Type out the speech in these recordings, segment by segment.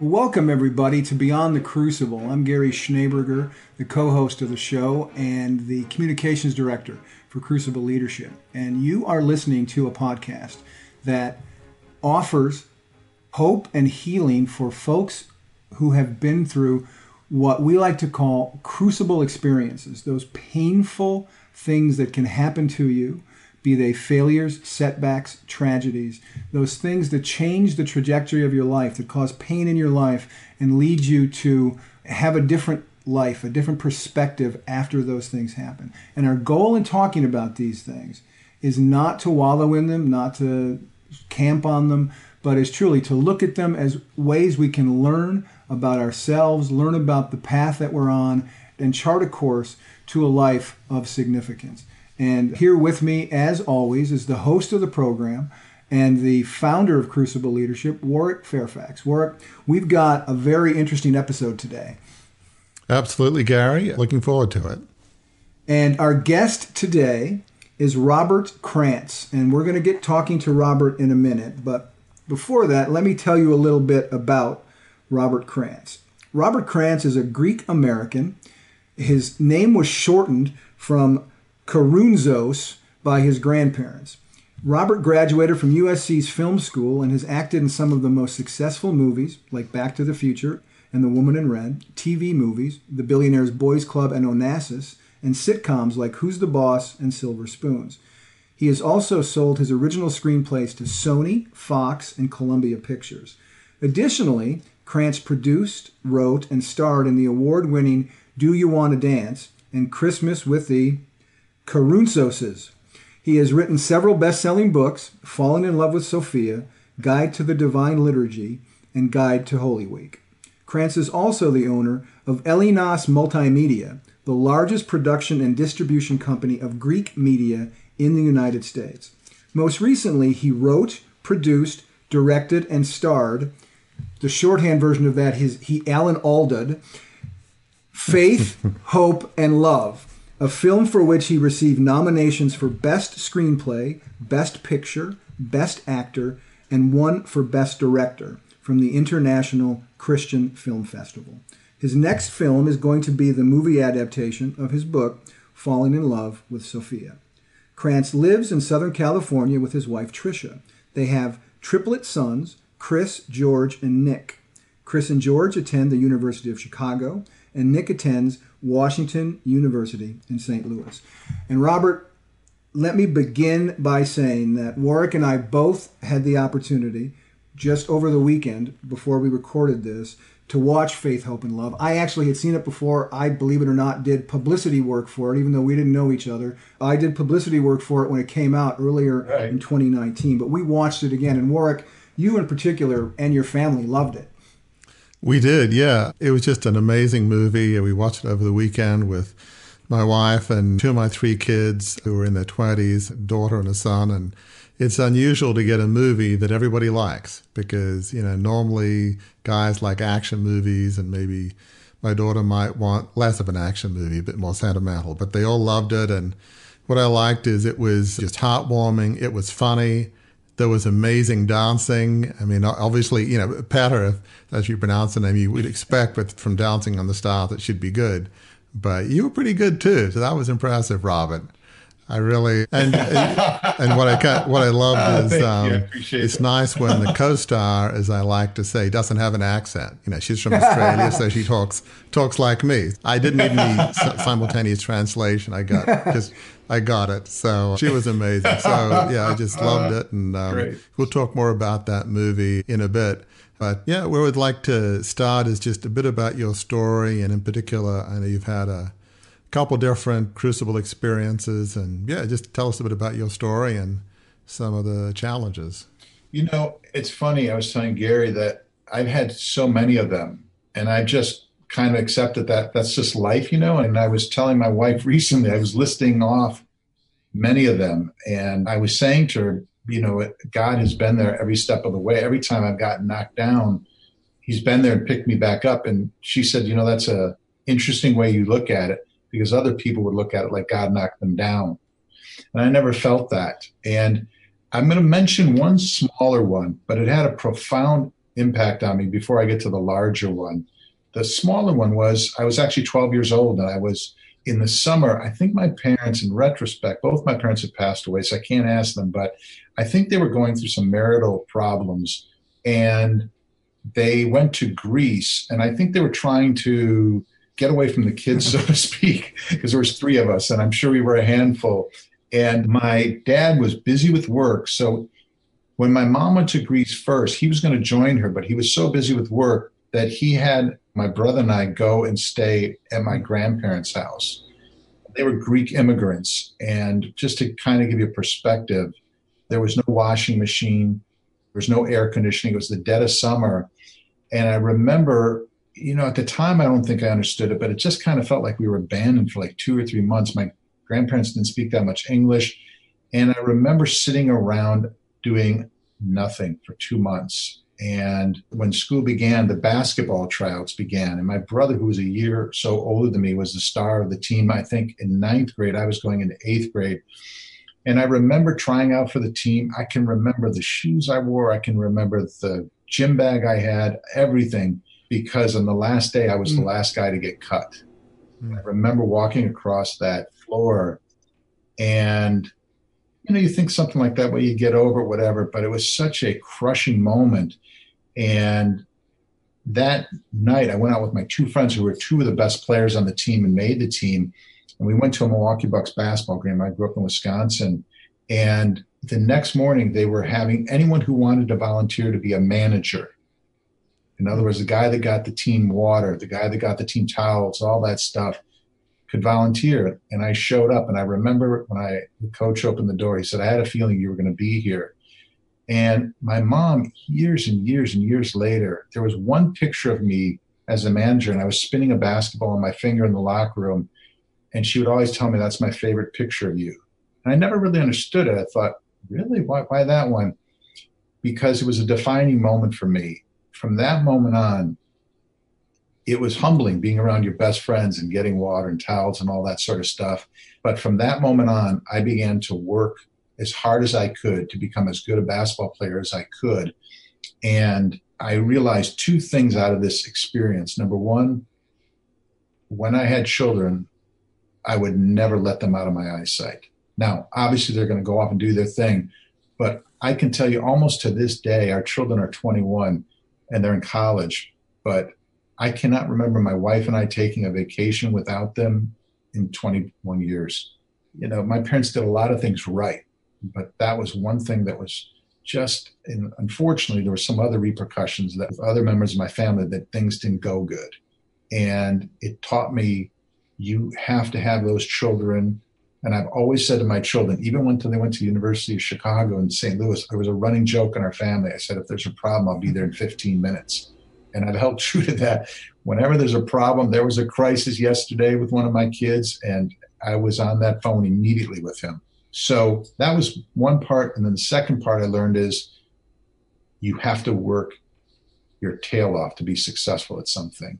Welcome, everybody, to Beyond the Crucible. I'm Gary Schneeberger, the co host of the show and the communications director for Crucible Leadership. And you are listening to a podcast that offers hope and healing for folks who have been through what we like to call crucible experiences, those painful things that can happen to you be they failures, setbacks, tragedies, those things that change the trajectory of your life, that cause pain in your life, and lead you to have a different life, a different perspective after those things happen. And our goal in talking about these things is not to wallow in them, not to camp on them, but is truly to look at them as ways we can learn about ourselves, learn about the path that we're on, and chart a course to a life of significance. And here with me, as always, is the host of the program and the founder of Crucible Leadership, Warwick Fairfax. Warwick, we've got a very interesting episode today. Absolutely, Gary. Looking forward to it. And our guest today is Robert Krantz. And we're going to get talking to Robert in a minute. But before that, let me tell you a little bit about Robert Krantz. Robert Krantz is a Greek American. His name was shortened from Karountzos by his grandparents. Robert graduated from USC's film school and has acted in some of the most successful movies like Back to the Future and The Woman in Red, TV movies, The Billionaire's Boys Club and Onassis, and sitcoms like Who's the Boss and Silver Spoons. He has also sold his original screenplays to Sony, Fox, and Columbia Pictures. Additionally, Krantz produced, wrote, and starred in the award winning Do You Want to Dance and Christmas with the Karountzoses. He has written several best selling books Fallen in Love with Sophia, Guide to the Divine Liturgy, and Guide to Holy Week. Krantz is also the owner of Elinas Multimedia, the largest production and distribution company of Greek media in the United States. Most recently, he wrote, produced, directed, and starred. The shorthand version of that is he Alan Alda'd, Faith, Hope, and Love a film for which he received nominations for Best Screenplay, Best Picture, Best Actor, and one for Best Director from the International Christian Film Festival. His next film is going to be the movie adaptation of his book, Falling in Love with Sophia. Krantz lives in Southern California with his wife Tricia. They have triplet sons, Chris, George, and Nick. Chris and George attend the University of Chicago, and Nick attends Washington University in St. Louis. And Robert, let me begin by saying that Warwick and I both had the opportunity just over the weekend before we recorded this to watch Faith, Hope, and Love. I actually had seen it before. I, believe it or not, did publicity work for it, even though we didn't know each other. I did publicity work for it when it came out earlier right. in 2019, but we watched it again. And Warwick, you in particular and your family loved it. We did, yeah. It was just an amazing movie. We watched it over the weekend with my wife and two of my three kids who were in their 20s, a daughter and a son. And it's unusual to get a movie that everybody likes because, you know, normally guys like action movies and maybe my daughter might want less of an action movie, a bit more sentimental, but they all loved it. And what I liked is it was just heartwarming. It was funny. There was amazing dancing. I mean, obviously, you know, Peta, as you pronounce the name, you would expect, but from Dancing on the Stars, it should be good. But you were pretty good too, so that was impressive, Robin. I really and and what I what I loved ah, is um, it's nice when the co-star, as I like to say, doesn't have an accent. You know, she's from Australia, so she talks talks like me. I didn't need any simultaneous translation. I got just I got it. So she was amazing. So yeah, I just loved it, and um, we'll talk more about that movie in a bit. But yeah, where we'd like to start is just a bit about your story, and in particular, I know you've had a couple different crucible experiences and yeah just tell us a bit about your story and some of the challenges. You know, it's funny. I was telling Gary that I've had so many of them, and I just kind of accepted that that's just life, you know. And I was telling my wife recently, I was listing off many of them, and I was saying to her, you know, God has been there every step of the way. Every time I've gotten knocked down, He's been there and picked me back up. And she said, you know, that's a interesting way you look at it because other people would look at it like God knocked them down. And I never felt that. And I'm going to mention one smaller one, but it had a profound impact on me before I get to the larger one. The smaller one was I was actually 12 years old and I was in the summer. I think my parents, in retrospect, both my parents had passed away, so I can't ask them, but I think they were going through some marital problems and they went to Greece. And I think they were trying to get away from the kids, so to speak, because there was three of us and I'm sure we were a handful. And my dad was busy with work. So when my mom went to Greece first, he was going to join her, but he was so busy with work that he had my brother and I go and stay at my grandparents' house. They were Greek immigrants. And just to kind of give you a perspective, there was no washing machine, there was no air conditioning. It was the dead of summer. And I remember, you know, at the time, I don't think I understood it, but it just kind of felt like we were abandoned for like two or three months. My grandparents didn't speak that much English. And I remember sitting around doing nothing for two months. And when school began, the basketball tryouts began. And my brother, who was a year so older than me, was the star of the team. I think in ninth grade, I was going into eighth grade. And I remember trying out for the team. I can remember the shoes I wore. I can remember the gym bag I had, everything, because on the last day, I was mm. the last guy to get cut. Mm. I remember walking across that floor and you know you think something like that well you get over it, whatever but it was such a crushing moment and that night i went out with my two friends who were two of the best players on the team and made the team and we went to a milwaukee bucks basketball game i grew up in wisconsin and the next morning they were having anyone who wanted to volunteer to be a manager in other words the guy that got the team water the guy that got the team towels all that stuff could volunteer. And I showed up, and I remember when I the coach opened the door, he said, "I had a feeling you were going to be here." And my mom, years and years and years later, there was one picture of me as a manager, and I was spinning a basketball on my finger in the locker room, and she would always tell me, "That's my favorite picture of you." And I never really understood it. I thought, really, why, why that one? Because it was a defining moment for me. From that moment on, it was humbling being around your best friends and getting water and towels and all that sort of stuff. But from that moment on, I began to work as hard as I could to become as good a basketball player as I could. And I realized two things out of this experience. Number one, when I had children, I would never let them out of my eyesight. Now, obviously, they're going to go off and do their thing, but I can tell you almost to this day, our children are 21 and they're in college, but I cannot remember my wife and I taking a vacation without them in 21 years. You know, my parents did a lot of things right, but that was one thing that was just, and unfortunately, there were some other repercussions that with other members of my family that things didn't go good. And it taught me you have to have those children. And I've always said to my children, even when they went to the University of Chicago in St. Louis, there was a running joke in our family. I said, if there's a problem, I'll be there in 15 minutes and I've held true to that. Whenever there's a problem, there was a crisis yesterday with one of my kids, and I was on that phone immediately with him. So that was one part. And then the second part I learned is you have to work your tail off to be successful at something.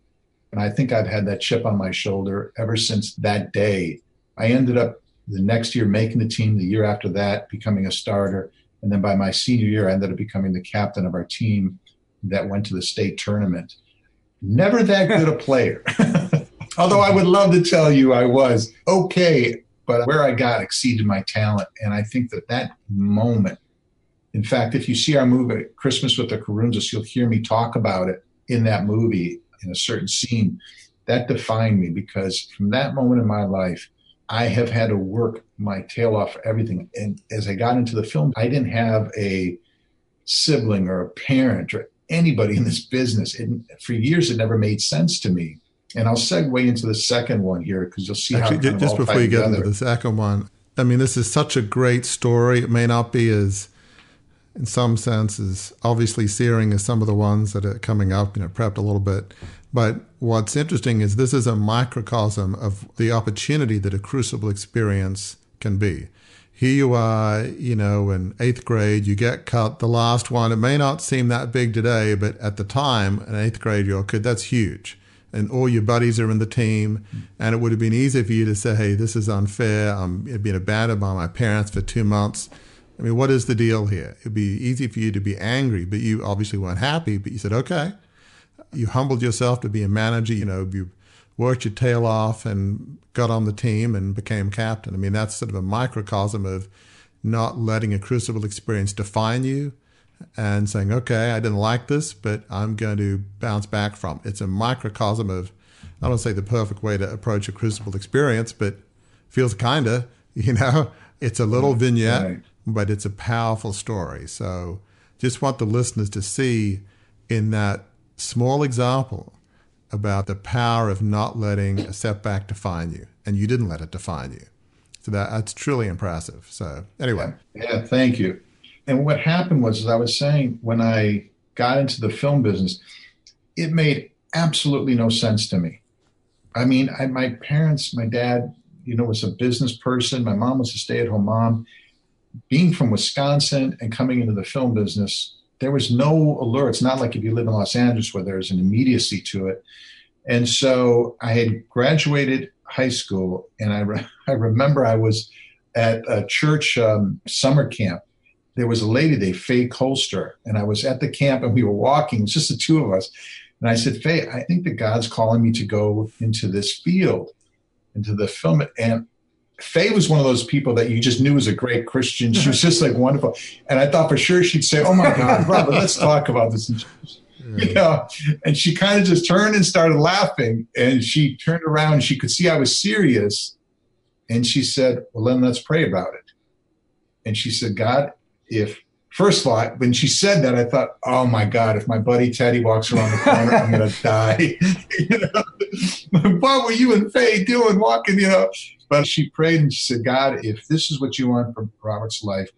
And I think I've had that chip on my shoulder ever since that day. I ended up the next year making the team, the year after that, becoming a starter. And then by my senior year, I ended up becoming the captain of our team that went to the state tournament. Never that good a player. Although I would love to tell you I was okay, but where I got exceeded my talent. And I think that that moment, in fact, if you see our movie Christmas with the Karountzoses, you'll hear me talk about it in that movie in a certain scene. That defined me because from that moment in my life, I have had to work my tail off for everything. And as I got into the film, I didn't have a sibling or a parent or anybody in this business. It, for years, it never made sense to me. And I'll segue into the second one here because you'll see Actually, how just before you get into the second one, I mean, this is such a great story. It may not be as, in some senses, obviously searing as some of the ones that are coming up, you know, prepped a little bit. But what's interesting is this is a microcosm of the opportunity that a crucible experience can be. Here you are, you know, in eighth grade, you get cut the last one. It may not seem that big today, but at the time, an eighth grade year kid, that's huge. And all your buddies are in the team. And it would have been easy for you to say, hey, this is unfair. I'm being abandoned by my parents for two months. I mean, what is the deal here? It'd be easy for you to be angry, but you obviously weren't happy. But you said, okay. You humbled yourself to be a manager. You know, you worked your tail off and got on the team and became captain. I mean, that's sort of a microcosm of not letting a crucible experience define you and saying, okay, I didn't like this, but I'm going to bounce back from it. It's a microcosm of, I don't say the perfect way to approach a crucible experience, but feels kind of, you know, it's a little vignette, right. but it's a powerful story. So just want the listeners to see in that small example about the power of not letting a setback define you, and you didn't let it define you. So that, that's truly impressive. So anyway, yeah, yeah thank you. And what happened was, as I was saying, when I got into the film business, it made absolutely no sense to me. I mean, I, my parents, my dad, you know, was a business person. My mom was a stay-at-home mom. Being from Wisconsin and coming into the film business, there was no allure. It's not like if you live in Los Angeles where there's an immediacy to it. And so I had graduated high school, and I, re- I remember I was at a church um, summer camp. There was a lady, they Faye Colster, and I was at the camp and we were walking, it was just the two of us. And I said, Faye, I think that God's calling me to go into this field, into the film. And Faye was one of those people that you just knew was a great Christian. She was just like wonderful. And I thought for sure she'd say, Oh my God, Robert, let's talk about this. You mm. know, and she kind of just turned and started laughing. And she turned around and she could see I was serious. And she said, Well, then let's pray about it. And she said, God, if first of all, when she said that, I thought, oh my God, if my buddy Teddy walks around the corner, I'm going to die. you know? what were you and Faye doing walking, you know? But she prayed and she said, God, if this is what you want for Robert's life,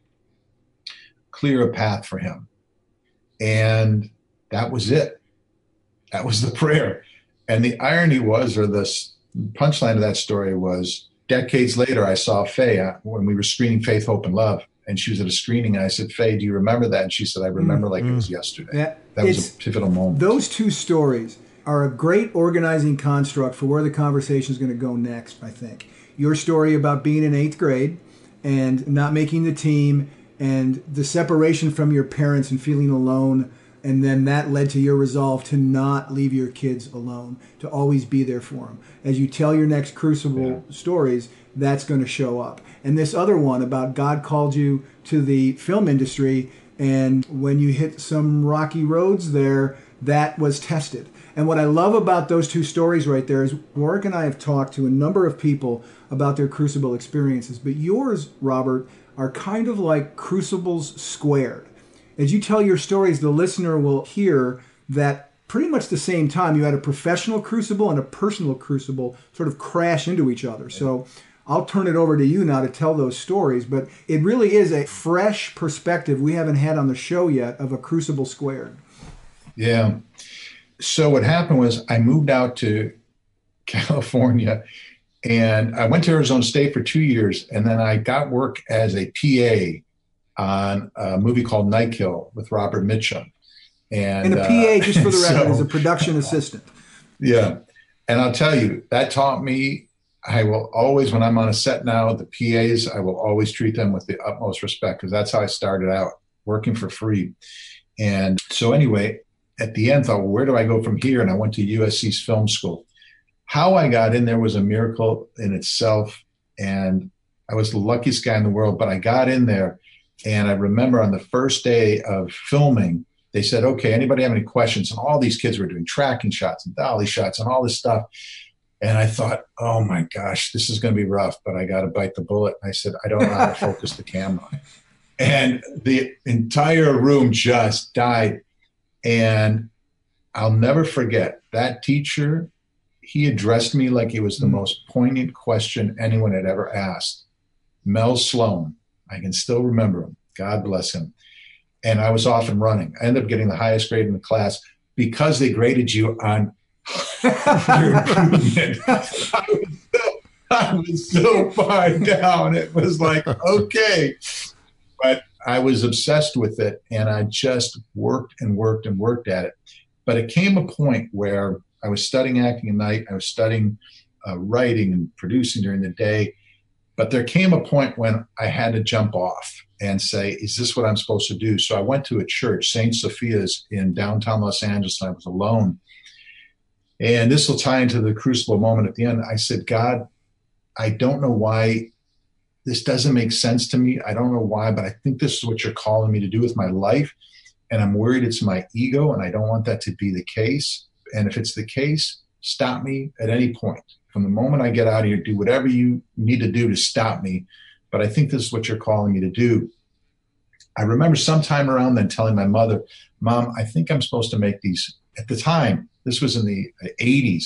clear a path for him. And that was it. That was the prayer. And the irony was, or the punchline of that story was, decades later, I saw Faye uh, when we were screening Faith, Hope, and Love. And she was at a screening, and I said, Faye, do you remember that? And she said, I remember mm-hmm. like it was mm-hmm. yesterday. That was a pivotal moment. Those two stories are a great organizing construct for where the conversation is going to go next, I think your story about being in eighth grade and not making the team and the separation from your parents and feeling alone. And then that led to your resolve to not leave your kids alone to always be there for them. As you tell your next crucible yeah. stories that's going to show up. And this other one about god called you to the film industry and when you hit some rocky roads there that was tested and what I love about those two stories right there is Warwick and I have talked to a number of people about their crucible experiences, but yours, Robert, are kind of like crucibles squared. As you tell your stories, the listener will hear that pretty much the same time you had a professional crucible and a personal crucible sort of crash into each other. So I'll turn it over to you now to tell those stories, but it really is a fresh perspective we haven't had on the show yet of a crucible squared. Yeah so what happened was I moved out to California and I went to Arizona State for two years, and then I got work as a PA on a movie called Nightkill with Robert Mitchum. And, and a PA, uh, just for the record, so, is a production assistant. Yeah, and I'll tell you that taught me. I will always, when I'm on a set now, the PAs, I will always treat them with the utmost respect because that's how I started out working for free. And so, anyway, at the end thought, well, where do I go from here? And I went to USC's film school. How I got in there was a miracle in itself. And I was the luckiest guy in the world, but I got in there. And I remember on the first day of filming, they said, okay, anybody have any questions? And all these kids were doing tracking shots and dolly shots and all this stuff. And I thought, oh my gosh, this is going to be rough, but I got to bite the bullet. And I said, I don't know how to focus the camera. And the entire room just died. And I'll never forget that teacher. He addressed me like it was the mm. most poignant question anyone had ever asked. Mel Sloan. I can still remember him. God bless him. And I was off and running. I ended up getting the highest grade in the class because they graded you on your improvement. I was, so, I was so far down. It was like, okay. But I was obsessed with it and I just worked and worked and worked at it. But it came a point where I was studying acting at night, I was studying uh, writing and producing during the day. But there came a point when I had to jump off and say, is this what I'm supposed to do? So I went to a church, St. Sophia's in downtown Los Angeles, and I was alone. And this will tie into the crucible moment at the end. I said, God, I don't know why this doesn't make sense to me. I don't know why, but I think this is what you're calling me to do with my life. And I'm worried it's my ego, and I don't want that to be the case. And if it's the case, stop me at any point. From the moment I get out of here, do whatever you need to do to stop me. But I think this is what you're calling me to do. I remember sometime around then telling my mother, Mom, I think I'm supposed to make these. At the time, this was in the 80s,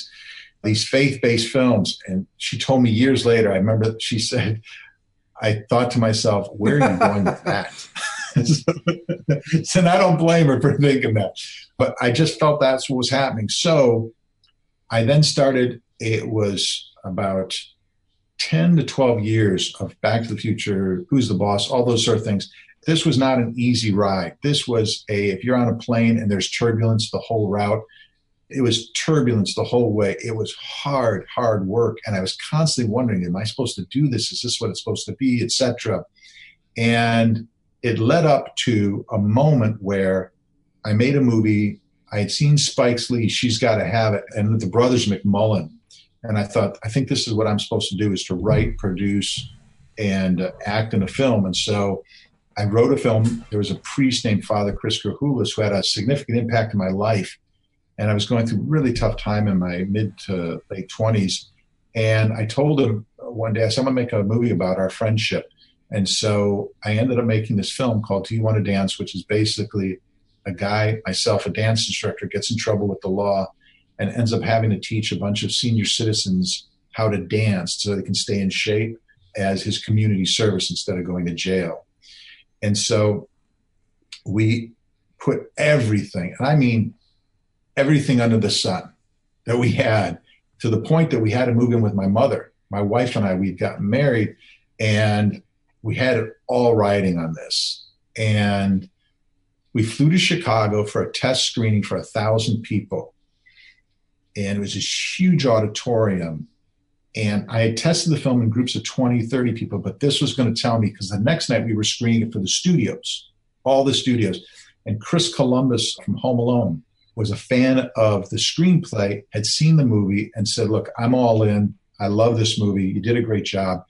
these faith based films. And she told me years later, I remember she said, I thought to myself, where are you going with that? so, so I don't blame her for thinking that. But I just felt that's what was happening. So I then started it was about 10 to 12 years of Back to the Future, Who's the Boss, all those sort of things. This was not an easy ride. This was a, if you're on a plane and there's turbulence the whole route, it was turbulence the whole way. It was hard, hard work. And I was constantly wondering, am I supposed to do this? Is this what it's supposed to be, etc. And it led up to a moment where I made a movie. I had seen Spike's Lee, She's Got to Have It, and the brothers McMullen and I thought, I think this is what I'm supposed to do is to write, produce, and uh, act in a film. And so I wrote a film. There was a priest named Father Chris Krahulis who had a significant impact in my life. And I was going through a really tough time in my mid to late 20s. And I told him one day, I said, I'm going to make a movie about our friendship. And so I ended up making this film called Do You Want to Dance, which is basically a guy, myself, a dance instructor, gets in trouble with the law and ends up having to teach a bunch of senior citizens how to dance so they can stay in shape as his community service instead of going to jail. And so we put everything, and I mean everything under the sun that we had to the point that we had to move in with my mother. My wife and I, we'd gotten married and we had it all riding on this. And we flew to Chicago for a test screening for a thousand people and it was this huge auditorium. And I had tested the film in groups of 20, 30 people, but this was going to tell me because the next night we were screening it for the studios, all the studios. And Chris Columbus from Home Alone was a fan of the screenplay, had seen the movie, and said, Look, I'm all in. I love this movie. You did a great job.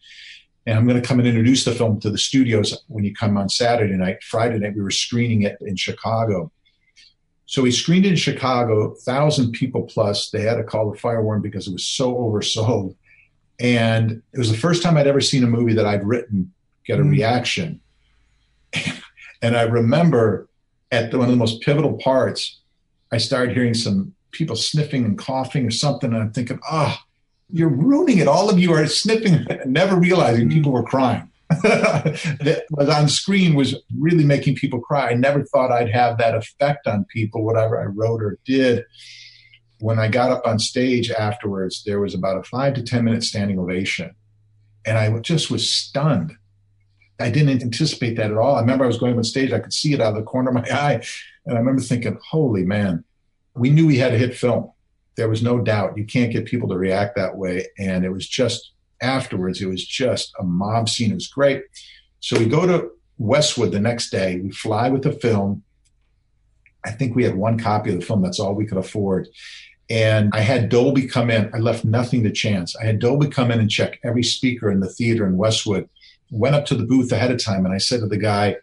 And I'm going to come and introduce the film to the studios when you come on Saturday night. Friday night, we were screening it in Chicago. So we screened in Chicago, thousand people plus. They had to call the fire warden because it was so oversold. And it was the first time I'd ever seen a movie that I'd written get a mm. reaction. and I remember at the, one of the most pivotal parts, I started hearing some people sniffing and coughing or something. And I'm thinking, oh, you're ruining it. All of you are sniffing, never realizing mm. people were crying. that was on screen was really making people cry. I never thought I'd have that effect on people, whatever I wrote or did. When I got up on stage afterwards, there was about a five to 10 minute standing ovation. And I just was stunned. I didn't anticipate that at all. I remember I was going on stage, I could see it out of the corner of my eye. And I remember thinking, holy man, we knew we had a hit film. There was no doubt. You can't get people to react that way. And it was just afterwards, it was just a mob scene. It was great. So we go to Westwood the next day. We fly with the film. I think we had one copy of the film. That's all we could afford. And I had Dolby come in. I left nothing to chance. I had Dolby come in and check every speaker in the theater in Westwood. Went up to the booth ahead of time and I said to the guy,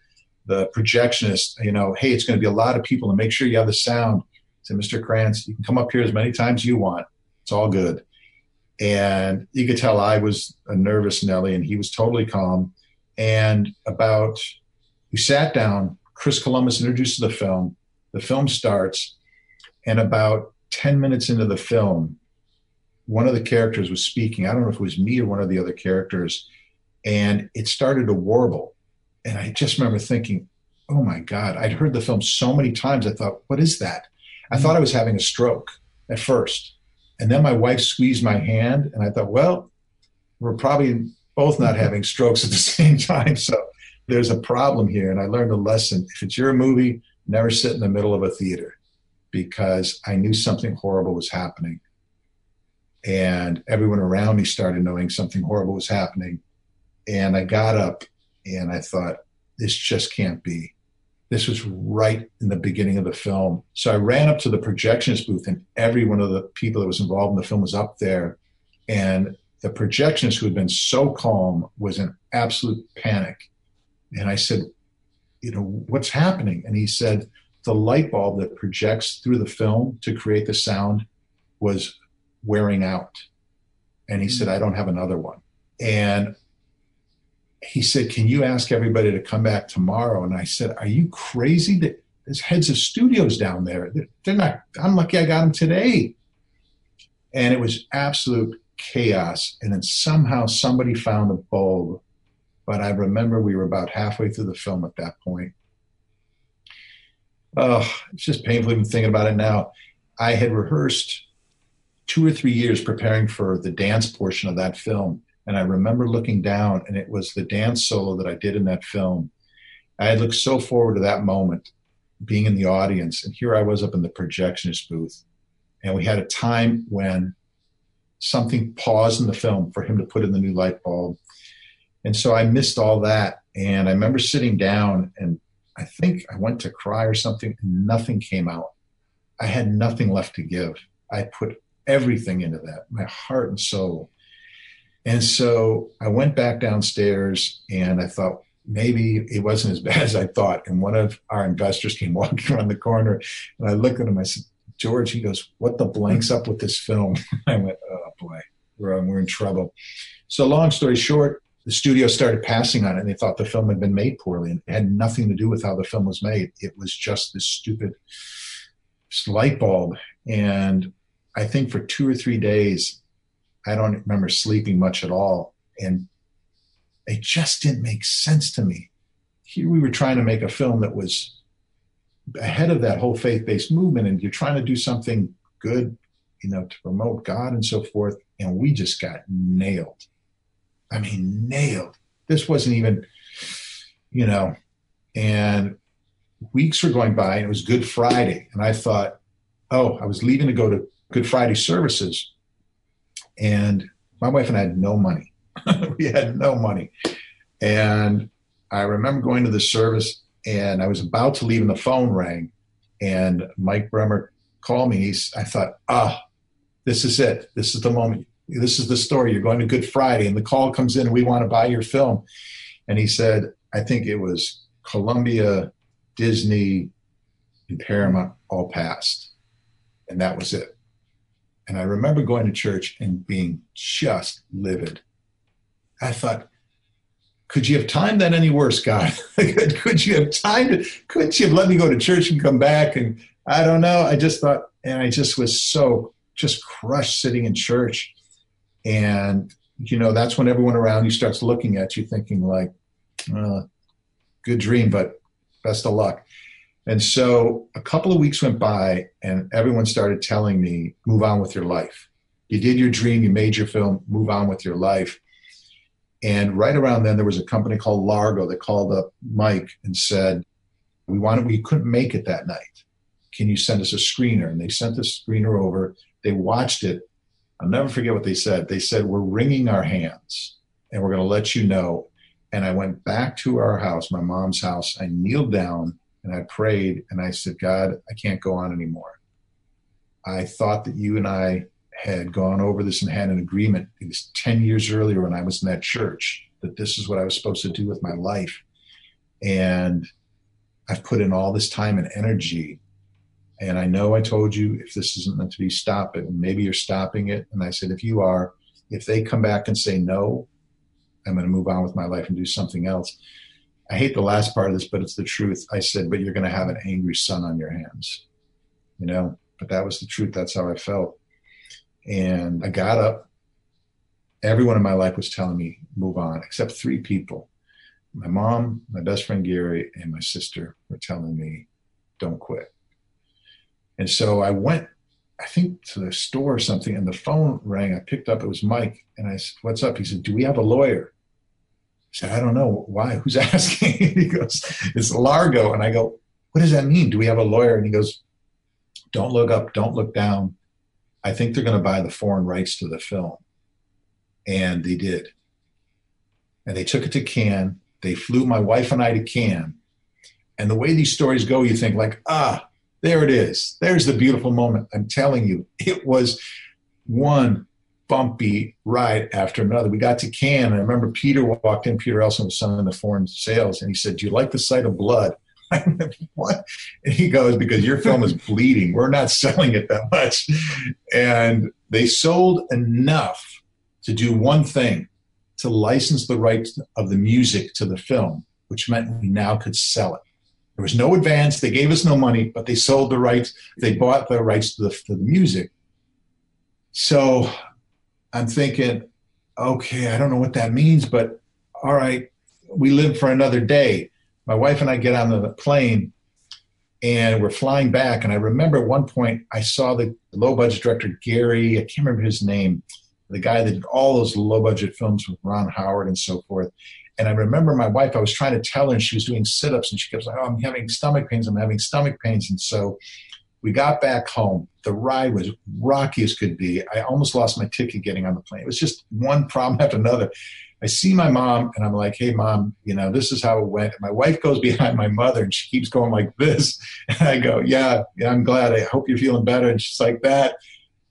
the projectionist, you know, hey, it's going to be a lot of people and make sure you have the sound. Said, Mr. Krantz, you can come up here as many times you want. It's all good. And you could tell I was a nervous Nelly, and he was totally calm. And about, we sat down, Chris Columbus introduces the film, the film starts, and about 10 minutes into the film, one of the characters was speaking. I don't know if it was me or one of the other characters. and it started to warble. And I just remember thinking, oh my God, I'd heard the film so many times. I thought, what is that? I thought I was having a stroke at first. And then my wife squeezed my hand, and I thought, well, we're probably both not mm-hmm. having strokes at the same time. So there's a problem here. And I learned a lesson. If it's your movie, never sit in the middle of a theater because I knew something horrible was happening. And everyone around me started knowing something horrible was happening. And I got up and I thought, this just can't be. This was right in the beginning of the film. So I ran up to the projectionist booth, and every one of the people that was involved in the film was up there. And the projectionist, who had been so calm, was in absolute panic. And I said, You know, what's happening? And he said, The light bulb that projects through the film to create the sound was wearing out. And he said, hmm. I don't have another one. And he said, Can you ask everybody to come back tomorrow? And I said, Are you crazy? That there's heads of studios down there. They're not, I'm lucky I got them today. And it was absolute chaos. And then somehow somebody found a bulb. But I remember we were about halfway through the film at that point. Oh, it's just painful even thinking about it now. I had rehearsed two or three years preparing for the dance portion of that film. And I remember looking down, and it was the dance solo that I did in that film. I had looked so forward to that moment, being in the audience. And here I was up in the projectionist booth. And we had a time when something paused in the film for him to put in the new light bulb. And so I missed all that. And I remember sitting down and I think I went to cry or something, and nothing came out. I had nothing left to give. I put everything into that, my heart and soul. And so I went back downstairs and I thought maybe it wasn't as bad as I thought. And one of our investors came walking around the corner and I looked at him. I said, George, he goes, What the blank's up with this film? I went, Oh boy, we're, um, we're in trouble. So, long story short, the studio started passing on it and they thought the film had been made poorly and it had nothing to do with how the film was made. It was just this stupid light bulb. And I think for two or three days, I don't remember sleeping much at all. And it just didn't make sense to me. Here we were trying to make a film that was ahead of that whole faith-based movement, and you're trying to do something good, you know, to promote God and so forth. And we just got nailed. I mean, nailed. This wasn't even, you know, and weeks were going by, and it was Good Friday, and I thought, oh, I was leaving to go to Good Friday services, and my wife and I had no money. we had no money, and I remember going to the service, and I was about to leave, and the phone rang, and Mike Bremer called me. He's, I thought, ah, this is it. This is the moment. This is the story. You're going to Good Friday, and the call comes in. And we want to buy your film, and he said, I think it was Columbia, Disney, and Paramount all passed, and that was it. And I remember going to church and being just livid. I thought, could you have timed that any worse, God? could you have timed it? Couldn't you have let me go to church and come back? And I don't know. I just thought, and I just was so just crushed sitting in church. And, you know, that's when everyone around you starts looking at you thinking like, uh, good dream, but best of luck. And so a couple of weeks went by, and everyone started telling me, move on with your life. You did your dream, you made your film, move on with your life. And right around then, there was a company called Largo that called up Mike and said, We wanted, we couldn't make it that night. Can you send us a screener? And they sent the screener over. They watched it. I'll never forget what they said. They said, We're wringing our hands and we're going to let you know. And I went back to our house, my mom's house. I kneeled down and I prayed and I said, God, I can't go on anymore. I thought that you and I had gone over this and had an agreement. It was 10 years earlier when I was in that church that this is what I was supposed to do with my life. And I've put in all this time and energy. And I know I told you if this isn't meant to be, stop it. And maybe you're stopping it. And I said, if you are, if they come back and say no, I'm going to move on with my life and do something else. I hate the last part of this, but it's the truth. I said, but you're going to have an angry son on your hands, you know, but that was the truth. That's how I felt. And I got up everyone in my life was telling me move on, except three people. My mom, my best friend Gary, and my sister were telling me, don't quit. And so I went, I think, to the store or something, and the phone rang. I picked up, it was Mike, and I said, What's up? He said, Do we have a lawyer? I said, I don't know. Why? Who's asking? he goes, It's Largo. And I go, What does that mean? Do we have a lawyer? And he goes, Don't look up, don't look down. I think they're going to buy the foreign rights to the film. And they did. And they took it to Cannes. They flew my wife and I to Cannes. And the way these stories go, you think, like, ah, there it is. There's the beautiful moment. I'm telling you, it was one bumpy ride after another. We got to Cannes, and I remember Peter walked in. Peter Elson was selling the foreign sales, and he said, "Do you like the sight of blood?" What? And he goes, "Because your film is bleeding. We're not selling it that much." And they sold enough to do one thing: to license the rights of the music to the film, which meant we now could sell it. There was no advance. They gave us no money, but they sold the rights. They bought the rights to the, to the music. So I'm thinking, okay, I don't know what that means, but all right, we live for another day. My wife and I get on the plane and we're flying back. And I remember at one point I saw the low budget director, Gary, I can't remember his name, the guy that did all those low budget films with Ron Howard and so forth. And I remember my wife, I was trying to tell her, and she was doing sit ups, and she kept like, Oh, I'm having stomach pains. I'm having stomach pains. And so we got back home. The ride was rocky as could be. I almost lost my ticket getting on the plane. It was just one problem after another. I see my mom and I'm like, hey, mom, you know, this is how it went. And my wife goes behind my mother and she keeps going like this. And I go, yeah, yeah, I'm glad. I hope you're feeling better. And she's like that.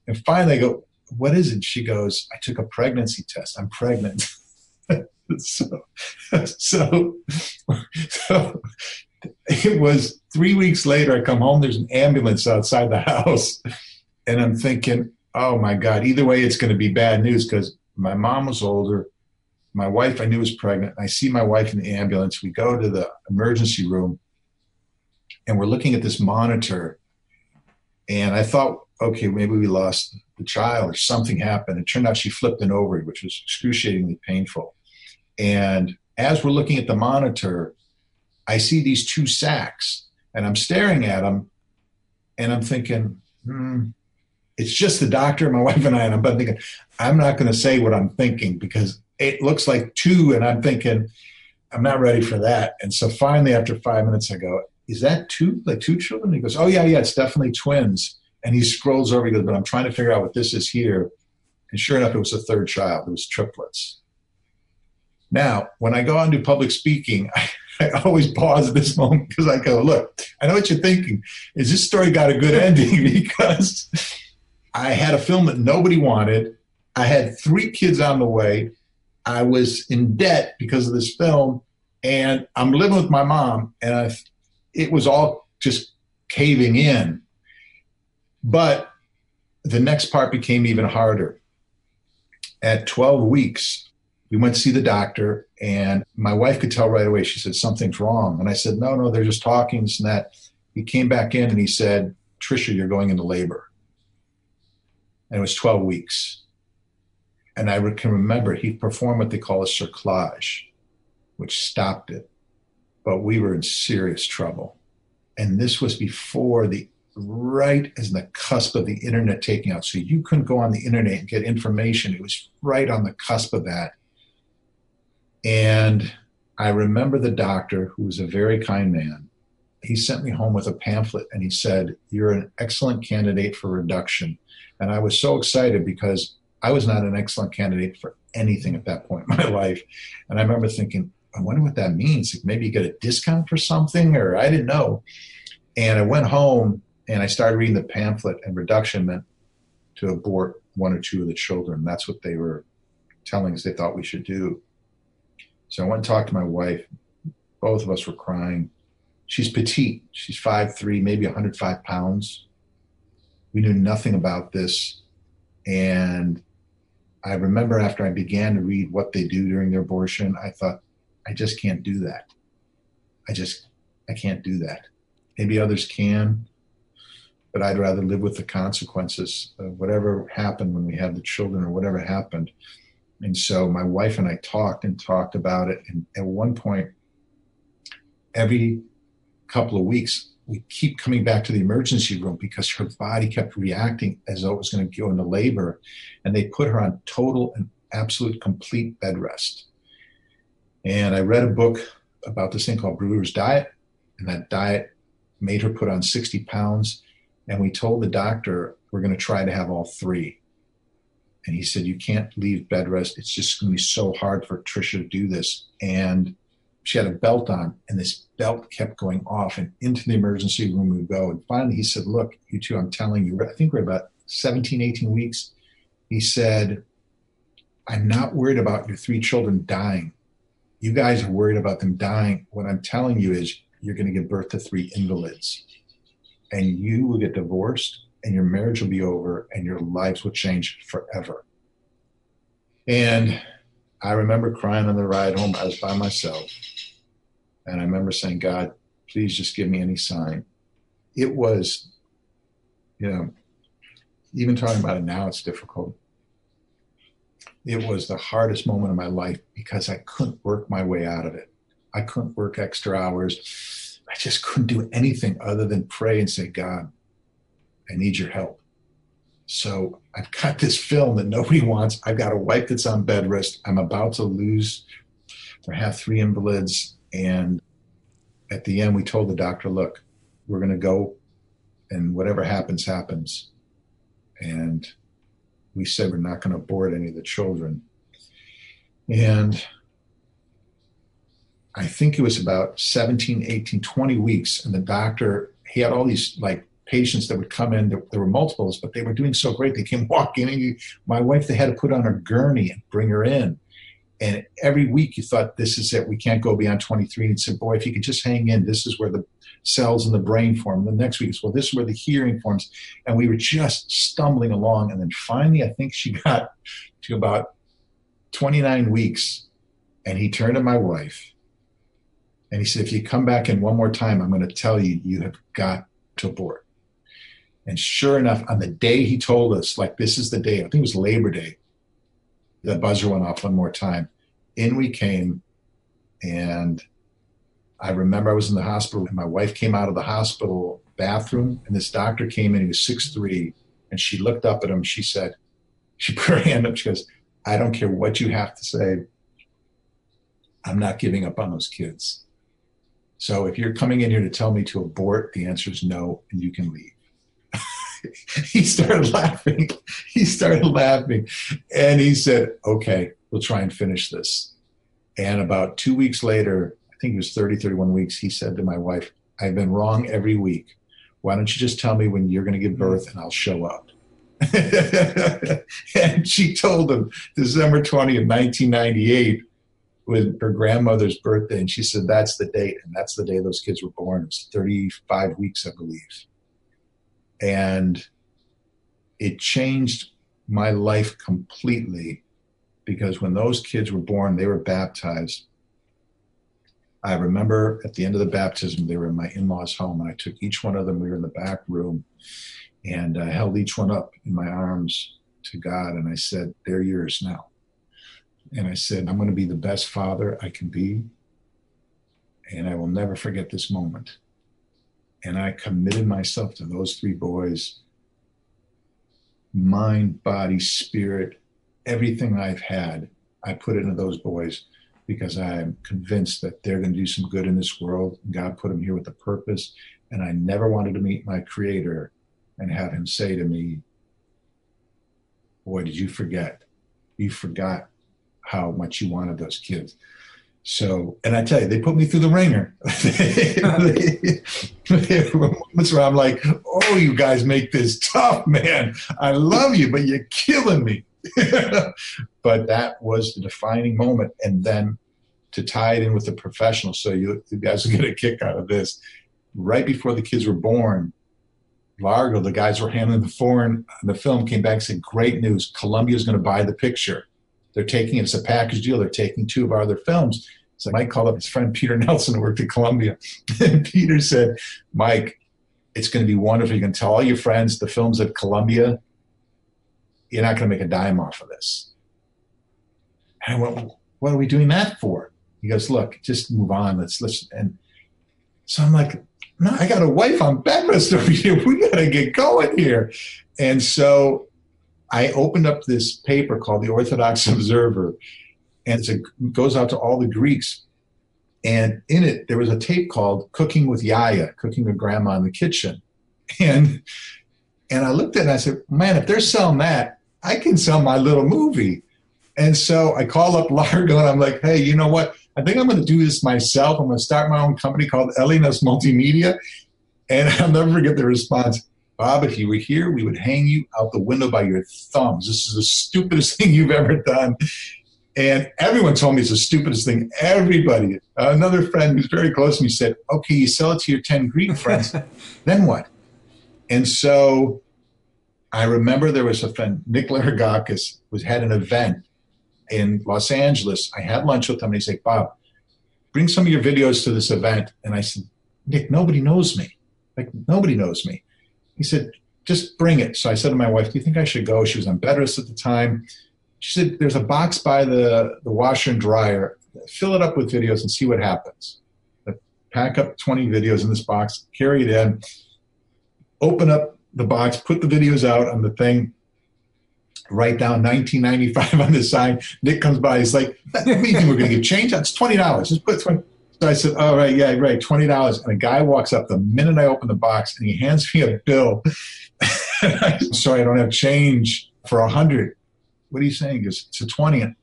And finally I go, what is it? She goes, I took a pregnancy test. I'm pregnant. so, so, so it was three weeks later. I come home, there's an ambulance outside the house. And I'm thinking, oh my God, either way, it's going to be bad news because my mom was older. My wife, I knew was pregnant. I see my wife in the ambulance. We go to the emergency room and we're looking at this monitor. And I thought, okay, maybe we lost the child or something happened. It turned out she flipped an ovary, which was excruciatingly painful. And as we're looking at the monitor, I see these two sacks and I'm staring at them and I'm thinking, hmm, it's just the doctor, my wife and I, and I'm thinking, I'm not going to say what I'm thinking because it looks like two. And I'm thinking, I'm not ready for that. And so finally, after five minutes, I go, is that two, like two children? He goes, oh, yeah, yeah, it's definitely twins. And he scrolls over, he goes, but I'm trying to figure out what this is here. And sure enough, it was a third child. It was triplets. Now, when I go on to public speaking, I, I always pause at this moment because I go, look, I know what you're thinking. Is this story got a good ending? because I had a film that nobody wanted. I had three kids on the way. I was in debt because of this film, and I'm living with my mom, and I, it was all just caving in. But the next part became even harder. At 12 weeks, we went to see the doctor, and my wife could tell right away. She said, Something's wrong. And I said, No, no, they're just talking, this and that. He came back in and he said, Trisha, you're going into labor. And it was 12 weeks. And I can remember he performed what they call a cerclage, which stopped it. But we were in serious trouble. And this was before the right as the cusp of the internet taking out. So you couldn't go on the internet and get information. It was right on the cusp of that. And I remember the doctor, who was a very kind man, he sent me home with a pamphlet and he said, You're an excellent candidate for reduction. And I was so excited because I was not an excellent candidate for anything at that point in my life. And I remember thinking, I wonder what that means. Maybe you get a discount for something, or I didn't know. And I went home and I started reading the pamphlet, and reduction meant to abort one or two of the children. That's what they were telling us they thought we should do. So I went and talked to my wife. Both of us were crying. She's petite. She's five three, maybe 105 pounds. We knew nothing about this. And I remember after I began to read what they do during their abortion, I thought, I just can't do that. I just, I can't do that. Maybe others can, but I'd rather live with the consequences of whatever happened when we had the children or whatever happened. And so my wife and I talked and talked about it. And at one point, every couple of weeks, we keep coming back to the emergency room because her body kept reacting as though it was going to go into labor. And they put her on total and absolute complete bed rest. And I read a book about this thing called Brewer's Diet. And that diet made her put on 60 pounds. And we told the doctor, we're going to try to have all three. And he said, You can't leave bed rest. It's just going to be so hard for Trisha to do this. And she had a belt on, and this belt kept going off, and into the emergency room we go. And finally, he said, Look, you two, I'm telling you, I think we're about 17, 18 weeks. He said, I'm not worried about your three children dying. You guys are worried about them dying. What I'm telling you is, you're going to give birth to three invalids, and you will get divorced and your marriage will be over and your lives will change forever. And I remember crying on the ride home. I was by myself. And I remember saying, God, please just give me any sign. It was, you know, even talking about it now, it's difficult. It was the hardest moment of my life because I couldn't work my way out of it. I couldn't work extra hours. I just couldn't do anything other than pray and say, God, I need your help. So I've got this film that nobody wants. I've got a wife that's on bed rest. I'm about to lose or have three invalids. And at the end, we told the doctor, look, we're going to go and whatever happens, happens. And we said we're not going to abort any of the children. And I think it was about 17, 18, 20 weeks. And the doctor, he had all these like patients that would come in. There, there, were multiples, but they were doing so great. They came walking in. My wife, they had to put on a gurney and bring her in. And every week you thought, this is it. We can't go beyond 23. And said, boy, if you could just hang in, this is where the cells in the brain form. The next week is, well, this is where the hearing forms. And we were just stumbling along. And then finally, I think she got to about 29 weeks. And he turned to my wife and he said, if you come back in one more time, I'm going to tell you, you have got to abort. And sure enough, on the day he told us, like, this is the day, I think it was Labor Day, the buzzer went off one more time. In we came. And I remember I was in the hospital, and my wife came out of the hospital bathroom, and this doctor came in. He was six three, and she looked up at him. She said, she put her hand up. She goes, I don't care what you have to say. I'm not giving up on those kids. So if you're coming in here to tell me to abort, the answer is no, and you can leave. he started laughing. He started laughing. And he said, okay, we'll try and finish this. And about two weeks later, I think it was 30, 31 weeks, he said to my wife, I've been wrong every week. Why don't you just tell me when you're going to give mm-hmm. birth and I'll show up? and she told him December 20th, 1998 with her grandmother's birthday. And she said, that's the date. And that's the day those kids were born. It was 35 weeks, I believe and it changed my life completely because when those kids were born, they were baptized. I remember at the end of the baptism, they were in my in law's home, and I took each one of them. We were in the back room, and I held each one up in my arms to God, and I said, They're yours now. And I said, I'm going to be the best father I can be, and I will never forget this moment and I committed myself to those three boys mind, body, spirit, everything I've had, I put into those boys because I'm convinced that they're going to do some good in this world. God put them here with a purpose. And I never wanted to meet my creator and have him say to me, Boy, did you forget? You forgot how much you wanted those kids. So, and I tell you, they put me through the ringer. there were moments where I'm like, oh, you guys make this tough, man. I love you, but you're killing me. but that was the defining moment. And then to tie it in with the professional, so you, you guys get a kick out of this. Right before the kids were born, Largo, the guys were handling the foreign, the film came back and said, great news, Columbia's going to buy the picture. They're taking it's a package deal. They're taking two of our other films. So Mike called up his friend Peter Nelson, who worked at Columbia. and Peter said, Mike, it's going to be wonderful. You can tell all your friends the film's at Columbia. You're not going to make a dime off of this. And I went, what are we doing that for? He goes, look, just move on. Let's listen. And so I'm like, no, I got a wife on bed rest over here. We got to get going here. And so I opened up this paper called the Orthodox Observer, and it goes out to all the Greeks. And in it, there was a tape called Cooking with Yaya, Cooking with Grandma in the Kitchen. And and I looked at it and I said, man, if they're selling that, I can sell my little movie. And so I call up Largo and I'm like, hey, you know what? I think I'm going to do this myself. I'm going to start my own company called Elinas Multimedia. And I'll never forget the response. Bob, if you were here, we would hang you out the window by your thumbs. This is the stupidest thing you've ever done. And everyone told me it's the stupidest thing. Everybody. Another friend who's very close to me said, okay, you sell it to your 10 Greek friends. then what? And so I remember there was a friend, Nick Larigakis, was had an event in Los Angeles. I had lunch with him and he said, Bob, bring some of your videos to this event. And I said, Nick, nobody knows me. Like nobody knows me. He said, just bring it. So I said to my wife, do you think I should go? She was on bed rest at the time. She said, there's a box by the, the washer and dryer. Fill it up with videos and see what happens. pack up 20 videos in this box, carry it in, open up the box, put the videos out on the thing, write down 1995 on the sign. Nick comes by. He's like, "What do you we're going to get change? That's twenty dollars. Just put 20. So I said, "All oh, right, yeah, right, twenty dollars." And a guy walks up the minute I open the box, and he hands me a bill. I'm sorry, I don't have change for a hundred. What are you saying? Goes, "It's a 20.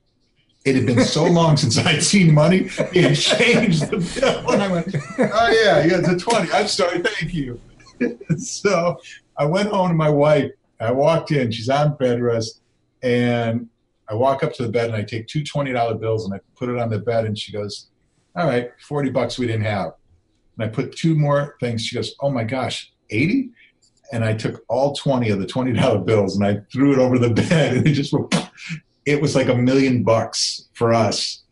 It had been so long since I'd seen money. He had changed the bill, and I went, "Oh yeah, yeah, it's a 20. I'm sorry, thank you." so I went home to my wife I walked in, she's on bed rest, and I walk up to the bed and I take two $20 bills and I put it on the bed and she goes, All right, 40 bucks we didn't have. And I put two more things. She goes, Oh my gosh, 80? And I took all 20 of the $20 bills and I threw it over the bed and it just went, it was like a million bucks for us.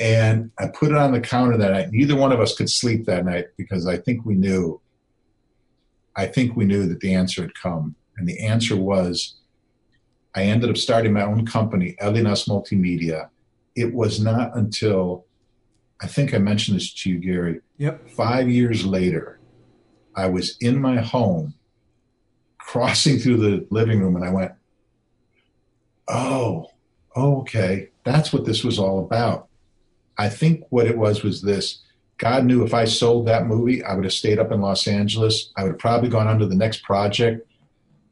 And I put it on the counter that night. Neither one of us could sleep that night because I think we knew, I think we knew that the answer had come. And the answer was I ended up starting my own company, Elinas Multimedia. It was not until I think I mentioned this to you, Gary. Yep. Five years later, I was in my home, crossing through the living room, and I went, Oh, okay. That's what this was all about. I think what it was was this God knew if I sold that movie, I would have stayed up in Los Angeles. I would have probably gone on to the next project.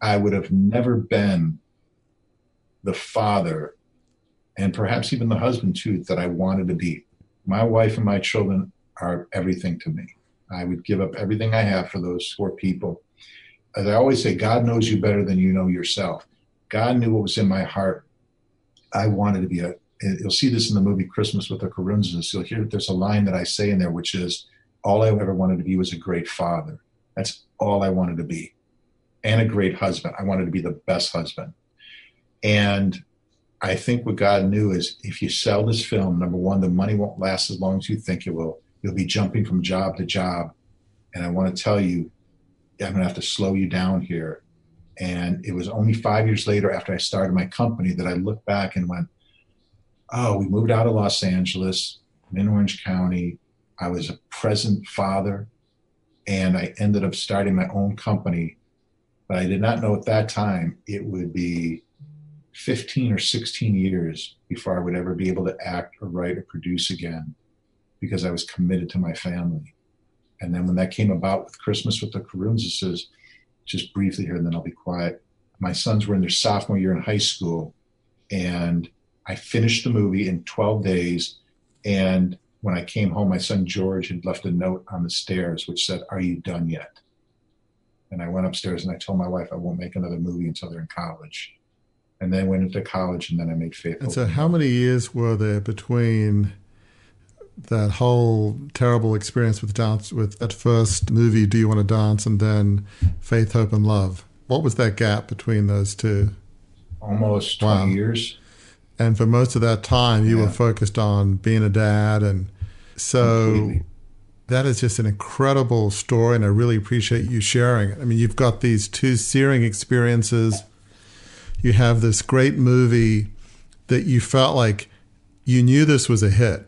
I would have never been the father and perhaps even the husband too that I wanted to be. My wife and my children are everything to me. I would give up everything I have for those four people. As I always say, God knows you better than you know yourself. God knew what was in my heart. I wanted to be a, you'll see this in the movie Christmas with the Karountzos. You'll hear there's a line that I say in there, which is, all I ever wanted to be was a great father. That's all I wanted to be and a great husband. I wanted to be the best husband. And I think what God knew is if you sell this film, number one, the money won't last as long as you think it will. You'll be jumping from job to job. And I want to tell you, I'm going to have to slow you down here. And it was only five years later after I started my company that I looked back and went, oh, we moved out of Los Angeles, I'm in Orange County. I was a present father. And I ended up starting my own company but I did not know at that time it would be 15 or 16 years before I would ever be able to act or write or produce again because I was committed to my family. And then when that came about with Christmas with the Karountzoses, just briefly here and then I'll be quiet. My sons were in their sophomore year in high school and I finished the movie in 12 days. And when I came home, my son George had left a note on the stairs which said, Are you done yet? And I went upstairs and I told my wife I won't make another movie until they're in college. And then went into college and then I made Faith. And so, how many years were there between that whole terrible experience with dance, with that first movie, Do You Want to Dance, and then Faith, Hope, and Love? What was that gap between those two? Almost 20 wow. years. And for most of that time, you yeah. were focused on being a dad. And so, Completely that is just an incredible story, and I really appreciate you sharing it. I mean, you've got these two searing experiences. You have this great movie that you felt like you knew this was a hit.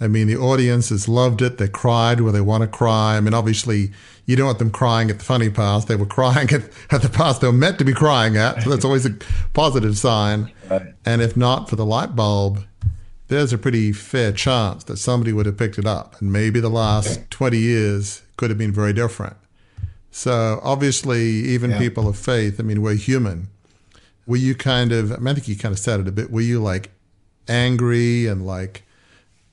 I mean, the audiences loved it. They cried where they want to cry. I mean, obviously, you don't want them crying at the funny parts. They were crying at, at the parts they were meant to be crying at. So that's always a positive sign. Right. And if not for the light bulb, there's a pretty fair chance that somebody would have picked it up. And maybe the last 20 years could have been very different. So obviously, even yeah. people of faith, I mean, we're human. Were you kind of, I, mean, I think you kind of said it a bit, were you like angry and like,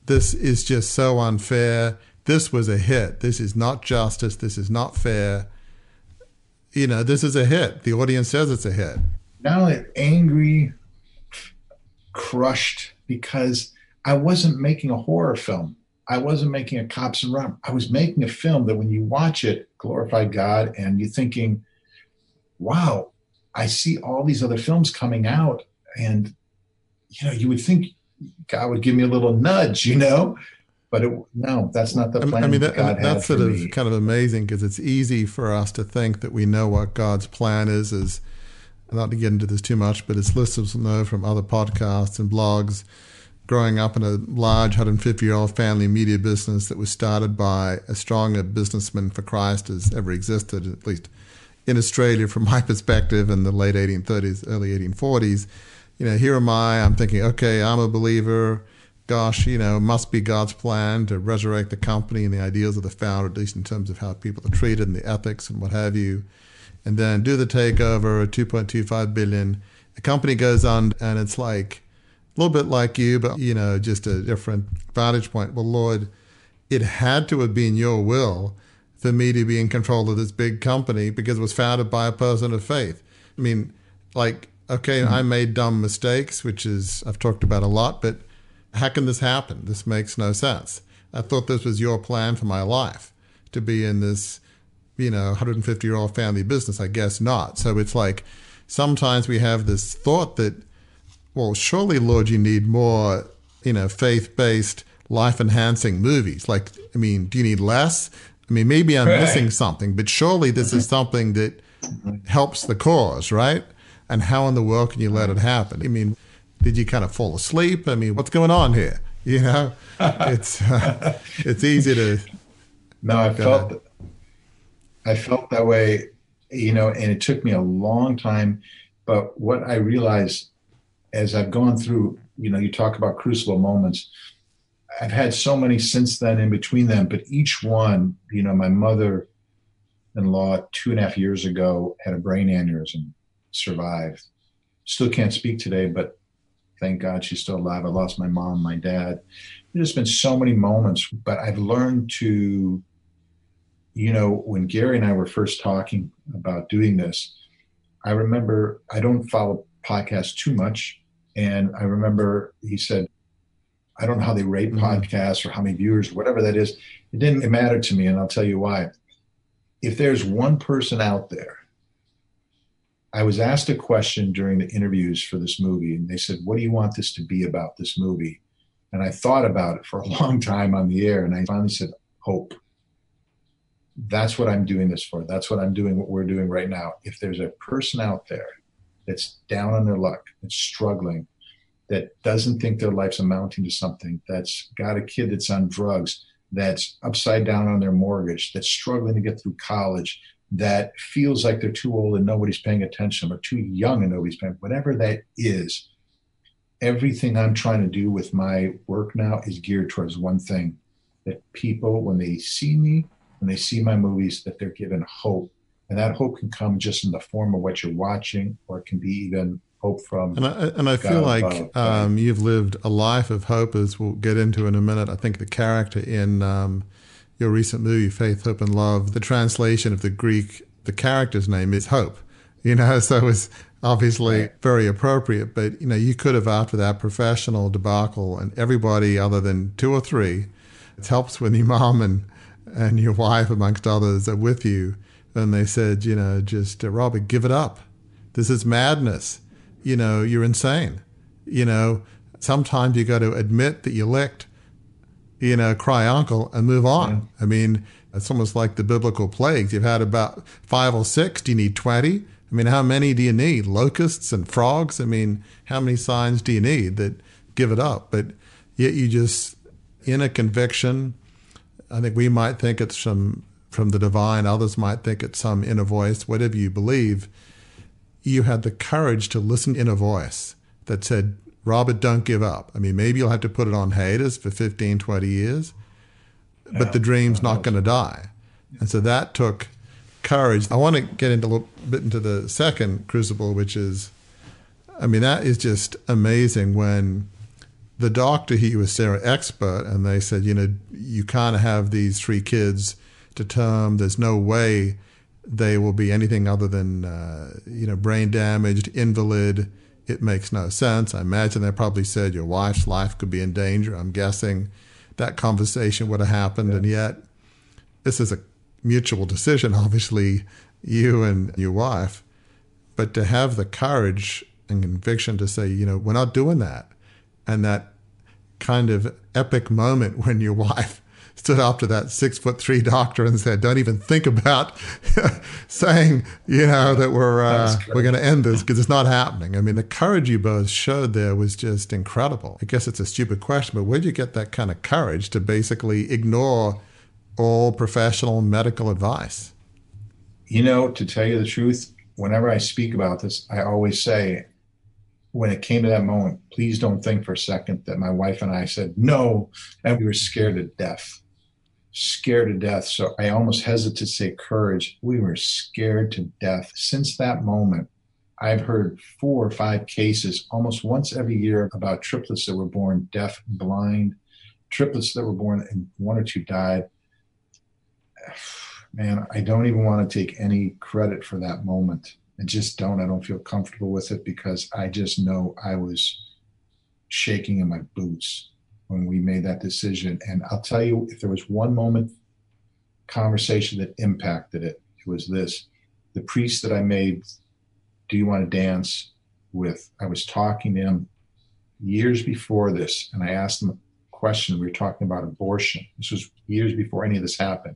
this is just so unfair? This was a hit. This is not justice. This is not fair. You know, this is a hit. The audience says it's a hit. Not only angry, crushed, because I wasn't making a horror film. I wasn't making a cops and robbers. I was making a film that when you watch it, glorified God, and you're thinking, wow, I see all these other films coming out, and you know, you would think God would give me a little nudge, you know, but it, no, that's not the plan. I mean, that, God that's sort of me. kind of amazing because it's easy for us to think that we know what God's plan is. Is not to get into this too much, but as listeners know from other podcasts and blogs, growing up in a large 150 year old family media business that was started by as strong a businessman for Christ as ever existed, at least in Australia from my perspective in the late 1830s, early 1840s. You know, here am I, I'm thinking, okay, I'm a believer. Gosh, you know, must be God's plan to resurrect the company and the ideals of the founder, at least in terms of how people are treated and the ethics and what have you. And then do the takeover, 2.25 billion. The company goes on, and it's like, a little bit like you, but you know, just a different vantage point. Well, Lord, it had to have been your will for me to be in control of this big company because it was founded by a person of faith. I mean, like, okay, mm-hmm. I made dumb mistakes, which is I've talked about a lot, but how can this happen? This makes no sense. I thought this was your plan for my life to be in this, you know, 150 year old family business. I guess not. So it's like sometimes we have this thought that well, surely, Lord, you need more, you know, faith based, life enhancing movies. Like, I mean, do you need less? I mean, maybe I'm right. missing something, but surely this is something that helps the cause, right? And how in the world can you let it happen? I mean, did you kind of fall asleep? I mean, what's going on here? You know, it's uh, it's easy to. No, I felt I felt that way, you know, and it took me a long time. But what I realized as I've gone through, you know, you talk about crucible moments. I've had so many since then in between them, but each one, you know, my mother in law two and a half years ago had a brain aneurysm, survived. Still can't speak today, but thank God she's still alive. I lost my mom, my dad. There's been so many moments, but I've learned to, you know, when Gary and I were first talking about doing this, I remember I don't follow podcasts too much. And I remember he said, I don't know how they rate mm-hmm. podcasts or how many viewers, whatever that is. It didn't matter to me. And I'll tell you why. If there's one person out there, I was asked a question during the interviews for this movie, and they said, What do you want this to be about, this movie? And I thought about it for a long time on the air, and I finally said, Hope. That's what I'm doing this for. That's what I'm doing, what we're doing right now. If there's a person out there that's down on their luck, that's struggling, that doesn't think their life's amounting to something, that's got a kid that's on drugs, that's upside down on their mortgage, that's struggling to get through college, that feels like they're too old and nobody's paying attention, or too young and nobody's paying, whatever that is, everything I'm trying to do with my work now is geared towards one thing that people, when they see me, when they see my movies, that they're given hope. And that hope can come just in the form of what you're watching, or it can be even hope from. And I, and I feel like um, you've lived a life of hope, as we'll get into in a minute. I think the character in um, your recent movie, Faith, Hope, and Love, the translation of the Greek, the character's name is Hope. You know, so it's obviously right. very appropriate. But you know, you could have after that professional debacle, and everybody other than two or three, it helps when your mom and and your wife, amongst others, are with you and they said, you know, just uh, Robert, give it up. This is madness. You know, you're insane. You know, sometimes you got to admit that you licked, you know, cry uncle and move on. Yeah. I mean, it's almost like the biblical plagues. You've had about five or six. Do you need 20? I mean, how many do you need? Locusts and frogs? I mean, how many signs do you need that give it up? But yet you just, in a conviction, I think we might think it's from, from the divine, others might think it's some inner voice, whatever you believe, you had the courage to listen in a voice that said, Robert, don't give up. I mean, maybe you'll have to put it on hiatus for 15, 20 years, but yeah, the dream's not going to die. And so that took courage. I want to get into a little bit into the second crucible, which is, I mean, that is just amazing when the doctor, he was their expert, and they said, you know, you can't have these three kids to term. There's no way they will be anything other than, uh, you know, brain damaged, invalid. It makes no sense. I imagine they probably said your wife's life could be in danger. I'm guessing that conversation would have happened. Yeah. And yet, this is a mutual decision, obviously, you and your wife. But to have the courage and conviction to say, you know, we're not doing that. And that kind of epic moment when your wife stood up to that six foot three doctor and said, "Don't even think about saying, you know, that we're uh, we're going to end this because it's not happening." I mean, the courage you both showed there was just incredible. I guess it's a stupid question, but where'd you get that kind of courage to basically ignore all professional medical advice? You know, to tell you the truth, whenever I speak about this, I always say, when it came to that moment, please don't think for a second that my wife and I said no, and we were scared to death scared to death. So I almost hesitate to say courage. We were scared to death. Since that moment, I've heard four or five cases almost once every year about triplets that were born deaf blind, triplets that were born and one or two died. Man, I don't even want to take any credit for that moment. I just don't. I don't feel comfortable with it because I just know I was shaking in my boots when we made that decision. And I'll tell you, if there was one moment conversation that impacted it, it was this. The priest that I made, Do You Want to Dance with, I was talking to him years before this, and I asked him a question. We were talking about abortion. This was years before any of this happened.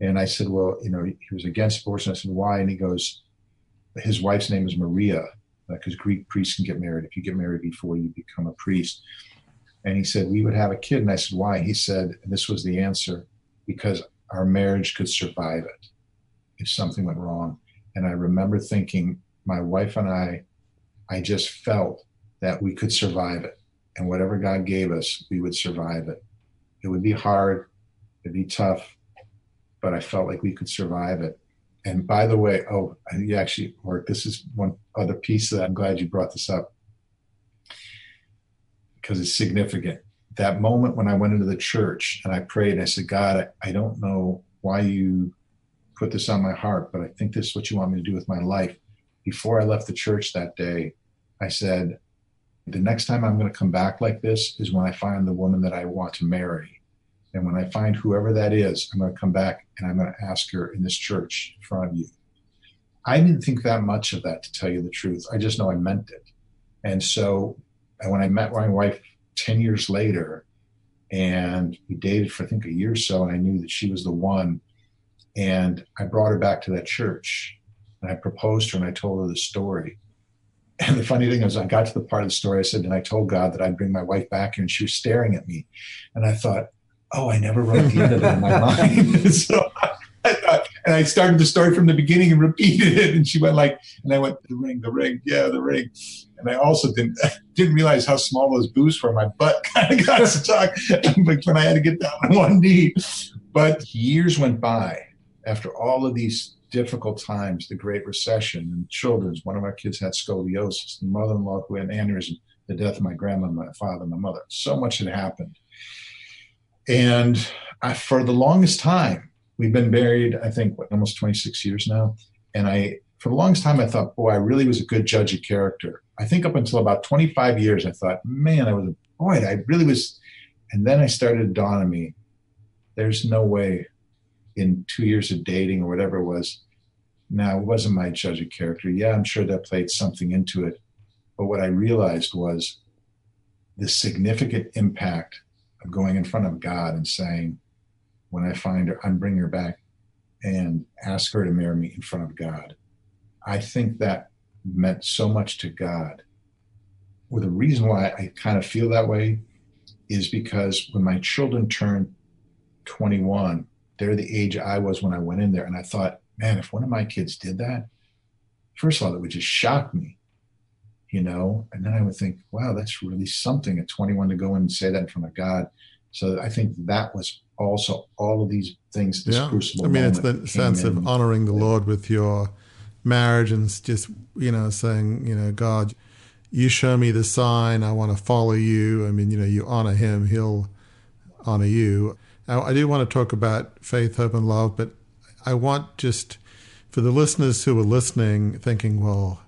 And I said, Well, you know, he was against abortion. I said, Why? And he goes, His wife's name is Maria, because Greek priests can get married if you get married before you become a priest. And he said, We would have a kid. And I said, Why? He said, and this was the answer because our marriage could survive it if something went wrong. And I remember thinking, my wife and I, I just felt that we could survive it. And whatever God gave us, we would survive it. It would be hard, it'd be tough, but I felt like we could survive it. And by the way, oh, you actually, Mark, this is one other piece that I'm glad you brought this up because it's significant. That moment when I went into the church and I prayed, I said, God, I, I don't know why you put this on my heart, but I think this is what you want me to do with my life. Before I left the church that day, I said, the next time I'm going to come back like this is when I find the woman that I want to marry. And when I find whoever that is, I'm going to come back and I'm going to ask her in this church in front of you. I didn't think that much of that, to tell you the truth. I just know I meant it. And so and when I met my wife 10 years later, and we dated for I think a year or so, and I knew that she was the one. And I brought her back to that church and I proposed to her and I told her the story. And the funny thing is, I got to the part of the story I said, and I told God that I'd bring my wife back here, and she was staring at me. And I thought, oh, I never wrote the end of it in my mind. so and I started the story from the beginning and repeated it. And she went like, and I went, the ring, the ring, yeah, the ring. And I also didn't didn't realize how small those boots were. My butt kind of got stuck like when I had to get down on one knee. But years went by after all of these difficult times, the Great Recession and children's. One of our kids had scoliosis, the mother-in-law who had aneurysm, the death of my grandmother, my father, my mother. So much had happened. And I, for the longest time, we've been married, I think, what, almost 26 years now. And I, for the longest time, I thought, boy, I really was a good judge of character. I think up until about 25 years, I thought, man, I was a boy, I really was. And then I started to dawn on me, there's no way in two years of dating or whatever it was. Now, it wasn't my judge of character. Yeah, I'm sure that played something into it. But what I realized was the significant impact of going in front of God and saying, when I find her, I'm bringing her back and ask her to marry me in front of God. I think that meant so much to God. Well, the reason why I kind of feel that way is because when my children turned 21, they're the age I was when I went in there. And I thought, man, if one of my kids did that, first of all, it would just shock me, you know? And then I would think, wow, that's really something at 21 to go in and say that in front of God. So I think that was also all of these things, this yeah. crucible. I mean, it's the sense came of honoring the Lord with your marriage and just, you know, saying, you know, God, you show me the sign. I want to follow you. I mean, you know, you honor him, he'll honor you. Now, I do want to talk about faith, hope, and love, but I want just for the listeners who are listening, thinking, well,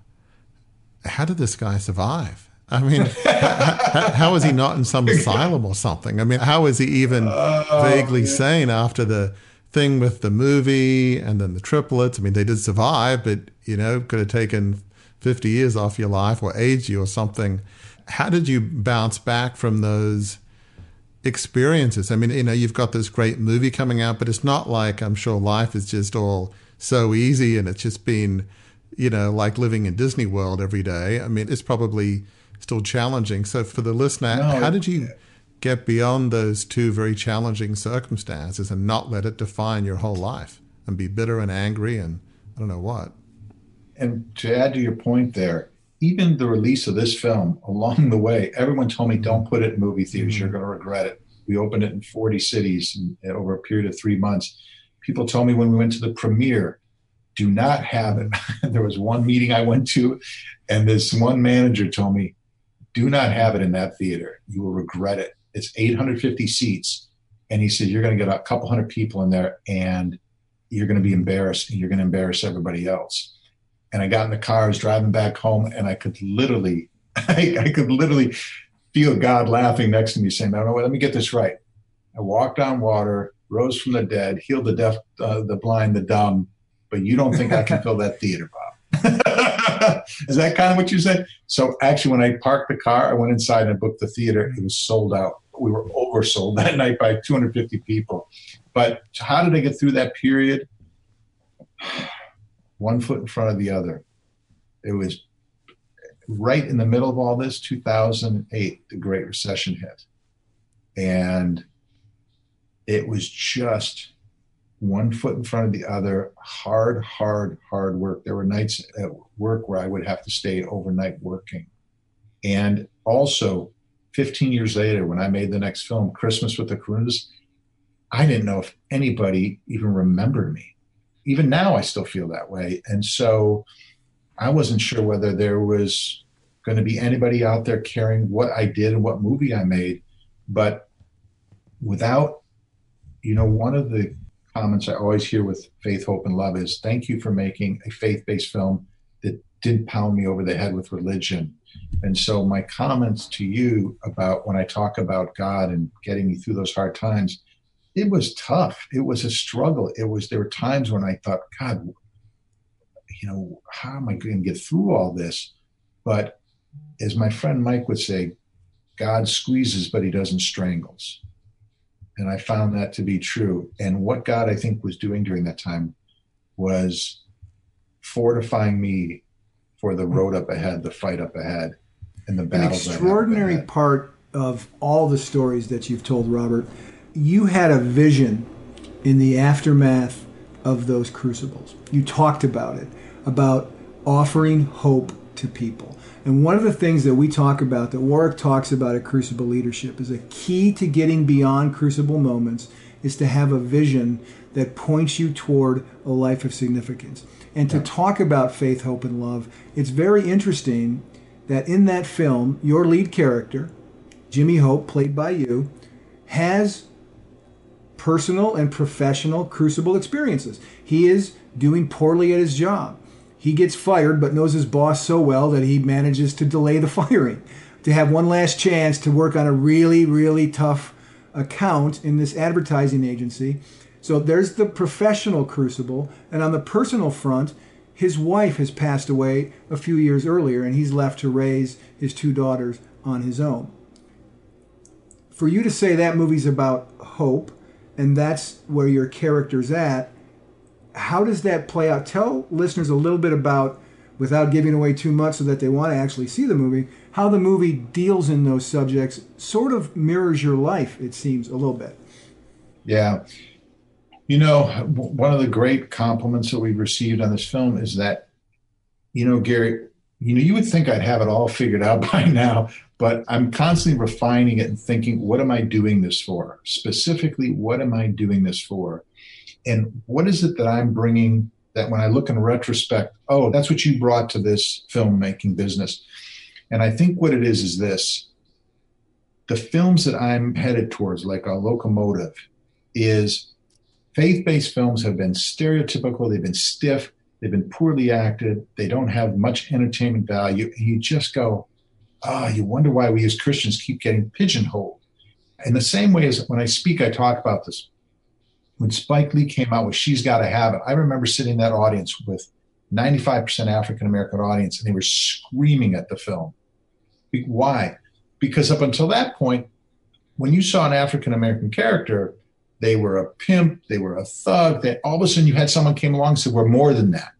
how did this guy survive? I mean, how, how is he not in some asylum or something? I mean, how is he even vaguely oh, sane after the thing with the movie and then the triplets? I mean, they did survive, but, you know, could have taken 50 years off your life or aged you or something. How did you bounce back from those experiences? I mean, you know, you've got this great movie coming out, but it's not like I'm sure life is just all so easy and it's just been, you know, like living in Disney World every day. I mean, it's probably still challenging. So for the listener, No, how did you get beyond those two very challenging circumstances and not let it define your whole life and be bitter and angry and I don't know what? and to add to your point there, even the release of this film along the way, everyone told me, don't put it in movie theaters. You're mm-hmm. going to regret it. We opened it in 40 cities over a period of three months. People told me when we went to the premiere, do not have it. there was one meeting I went to, and this one manager told me, do not have it in that theater. You will regret it. It's 850 seats. And he said, you're going to get a couple hundred people in there, and you're going to be embarrassed, and you're going to embarrass everybody else and I got in the car, I was driving back home, and I could literally, I, I could literally feel God laughing next to me, saying, "No, no, wait, let me get this right. I walked on water, rose from the dead, healed the deaf, uh, the blind, the dumb, but you don't think I can fill that theater, Bob?" Is that kind of what you said? So actually, when I parked the car, I went inside and I booked the theater. It was sold out. We were oversold that night by 250 people. But how did I get through that period? one foot in front of the other. It was right in the middle of all this, 2008, the Great Recession hit. And it was just one foot in front of the other, hard, hard, hard work. There were nights at work where I would have to stay overnight working. And also, 15 years later, when I made the next film, Christmas with the Karountzos, I didn't know if anybody even remembered me even now I still feel that way. And so I wasn't sure whether there was going to be anybody out there caring what I did and what movie I made. But without, you know, one of the comments I always hear with Faith, Hope, and Love is thank you for making a faith based film that didn't pound me over the head with religion. And so my comments to you about when I talk about God and getting me through those hard times it was tough. It was a struggle. It was there were times when I thought, God, you know, how am I going to get through all this? But as my friend Mike would say, God squeezes, but he doesn't strangles. And I found that to be true. And what God, I think, was doing during that time was fortifying me for the road up ahead, the fight up ahead, and the An battles. Up extraordinary part of all the stories that you've told, Robert, you had a vision in the aftermath of those crucibles. You talked about it, about offering hope to people. And one of the things that we talk about, that Warwick talks about at Crucible Leadership, is a key to getting beyond crucible moments is to have a vision that points you toward a life of significance. And to talk about faith, hope, and love, it's very interesting that in that film, your lead character, Jimmy Hope, played by you, has personal and professional crucible experiences. He is doing poorly at his job. He gets fired, but knows his boss so well that he manages to delay the firing, to have one last chance to work on a really, really tough account in this advertising agency. So there's the professional crucible. And on the personal front, his wife has passed away a few years earlier, and he's left to raise his two daughters on his own. For you to say that movie's about hope, and that's where your character's at, how does that play out? Tell listeners a little bit about without giving away too much so that they want to actually see the movie, how the movie deals in those subjects sort of mirrors your life, it seems, a little bit. Yeah. You know, one of the great compliments that we've received on this film is that, you know, Gary, you know, you would think I'd have it all figured out by now, but I'm constantly refining it and thinking, what am I doing this for? Specifically, what am I doing this for? And what is it that I'm bringing that when I look in retrospect, oh, that's what you brought to this filmmaking business. And I think what it is is this the films that I'm headed towards, like a locomotive, is faith based films have been stereotypical, they've been stiff, they've been poorly acted, they don't have much entertainment value. And you just go, ah, oh, you wonder why we as Christians keep getting pigeonholed. In the same way as when I speak, I talk about this when Spike Lee came out with She's Gotta Have It, I remember sitting in that audience with 95% African American audience and they were screaming at the film. Why? Because up until that point, when you saw an African American character, they were a pimp, they were a thug, that all of a sudden you had someone came along and said, We're more than that.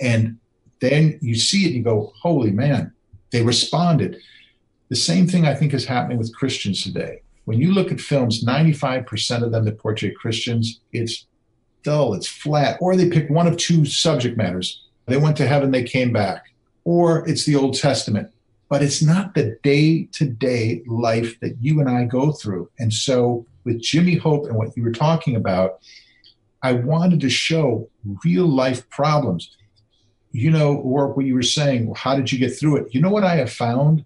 And then you see it and you go, Holy man, they responded. The same thing I think is happening with Christians today when you look at films, 95% of them that portray Christians, it's dull, it's flat, or they pick one of two subject matters. They went to heaven, they came back, or it's the Old Testament. But it's not the day to day life that you and I go through. And so, with Jimmy Hope and what you were talking about, I wanted to show real life problems. You know, or what you were saying, how did you get through it? You know what I have found?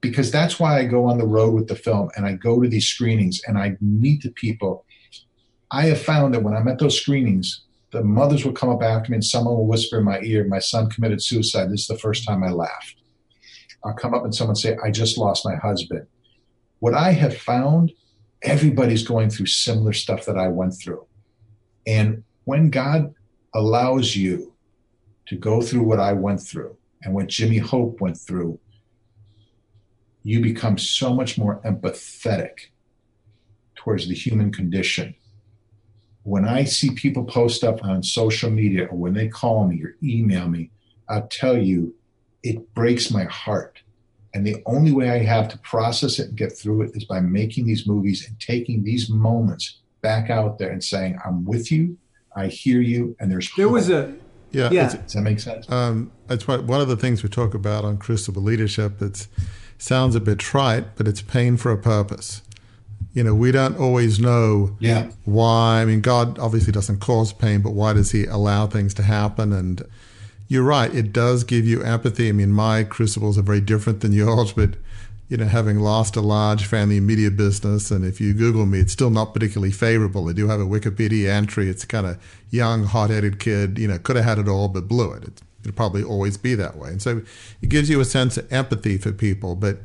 Because that's why I go on the road with the film and I go to these screenings and I meet the people. I have found that when I'm at those screenings, the mothers will come up after me and someone will whisper in my ear, My son committed suicide. This is the first time I laughed. I'll come up and someone say, I just lost my husband. What I have found, everybody's going through similar stuff that I went through. And when God allows you to go through what I went through and what Jimmy Hope went through, you become so much more empathetic towards the human condition. When I see people post up on social media or when they call me or email me, I'll tell you, it breaks my heart. And the only way I have to process it and get through it is by making these movies and taking these moments back out there and saying, I'm with you, I hear you, and there's There was a yeah, yeah. Does that make sense? Um, it's one of the things we talk about on Crucible Leadership. That's sounds a bit trite, but it's pain for a purpose. You know, we don't always know yeah. why. I mean, God obviously doesn't cause pain, but why does He allow things to happen? And you're right, it does give you empathy. I mean, my crucibles are very different than yours, but you know, having lost a large family media business, and if you Google me, it's still not particularly favorable. I do have a Wikipedia entry. It's kind of young, hot-headed kid. You know, could have had it all, but blew it. It's It'll probably always be that way. And so it gives you a sense of empathy for people. But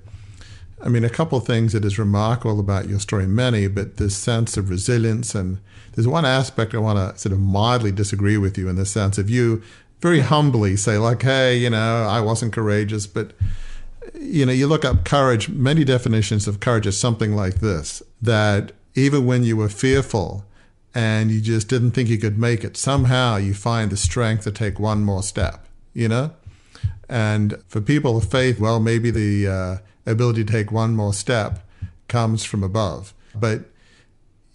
I mean, a couple of things that is remarkable about your story, many, but this sense of resilience. And there's one aspect I want to sort of mildly disagree with you in the sense of you very humbly say, like, hey, you know, I wasn't courageous. But, you know, you look up courage, many definitions of courage is something like this that even when you were fearful, and you just didn't think you could make it, somehow you find the strength to take one more step, you know? And for people of faith, well, maybe the uh, ability to take one more step comes from above. But,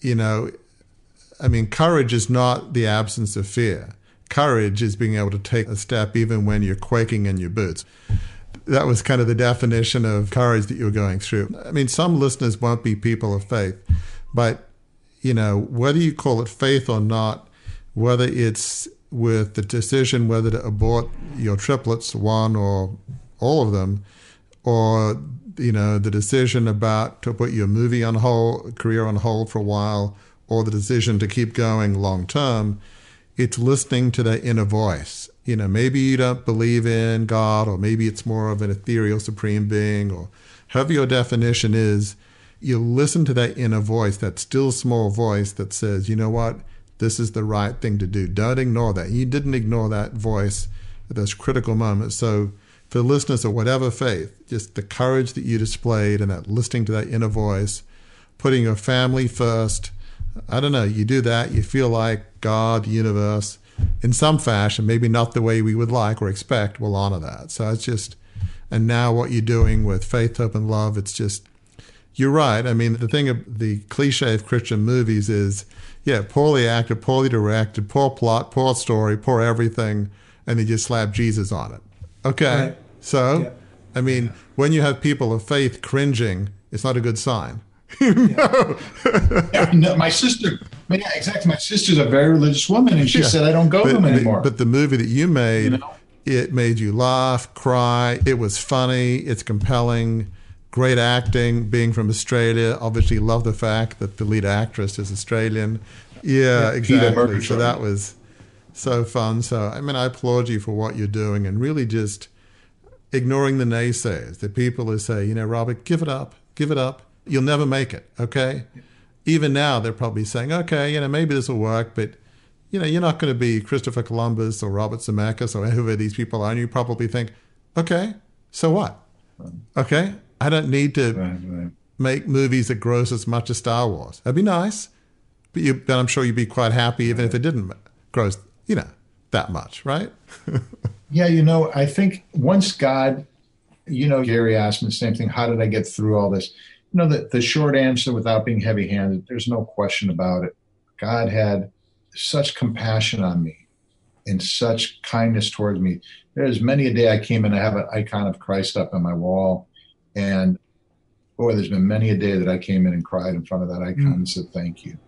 you know, I mean, courage is not the absence of fear. Courage is being able to take a step even when you're quaking in your boots. That was kind of the definition of courage that you were going through. I mean, some listeners won't be people of faith, but you know, whether you call it faith or not, whether it's with the decision whether to abort your triplets, one or all of them, or you know the decision about to put your movie on hold, career on hold for a while, or the decision to keep going long term, it's listening to that inner voice. You know, maybe you don't believe in God, or maybe it's more of an ethereal supreme being, or however your definition is you listen to that inner voice, that still small voice that says, you know what, this is the right thing to do. Don't ignore that. You didn't ignore that voice at those critical moments. So, for listeners of whatever faith, just the courage that you displayed and that listening to that inner voice, putting your family first. I don't know, you do that, you feel like God, universe, in some fashion, maybe not the way we would like or expect, will honor that. So it's just, and now what you're doing with faith, hope, and love, it's just, you're right. I mean, the thing of the cliche of Christian movies is, yeah, poorly acted, poorly directed, poor plot, poor story, poor everything, and they just slap Jesus on it. Okay. Right. So, yeah. I mean, when you have people of faith cringing, it's not a good sign. no. yeah, no, my sister, yeah, exactly. My sister's a very religious woman, and she yeah. said, "I don't go but, to them anymore." But the movie that you made, you know? it made you laugh, cry. It was funny. It's compelling. Great acting. Being from Australia, obviously, love the fact that the lead actress is Australian. Yeah, yeah exactly. So that was so fun. So I mean, I applaud you for what you're doing, and really just ignoring the naysayers, the people who say, you know, Robert, give it up, give it up you'll never make it. Okay. Even now, they're probably saying, okay, you know, maybe this will work, but you know, you're not going to be Christopher Columbus or Robert Zemeckis or whoever these people are. And you probably think, okay, so what? Okay, I don't need to right, right. make movies that gross as much as Star Wars. That'd be nice, but, you, but I'm sure you'd be quite happy even if it didn't gross, you know, that much, right? yeah, you know, I think once God, you know, Gary asked me the same thing. How did I get through all this? you know, the, the short answer without being heavy handed, there's no question about it. God had such compassion on me and such kindness towards me. There's many a day I came in, I have an icon of Christ up on my wall. And boy, there's been many a day that I came in and cried in front of that icon mm. and said, thank you.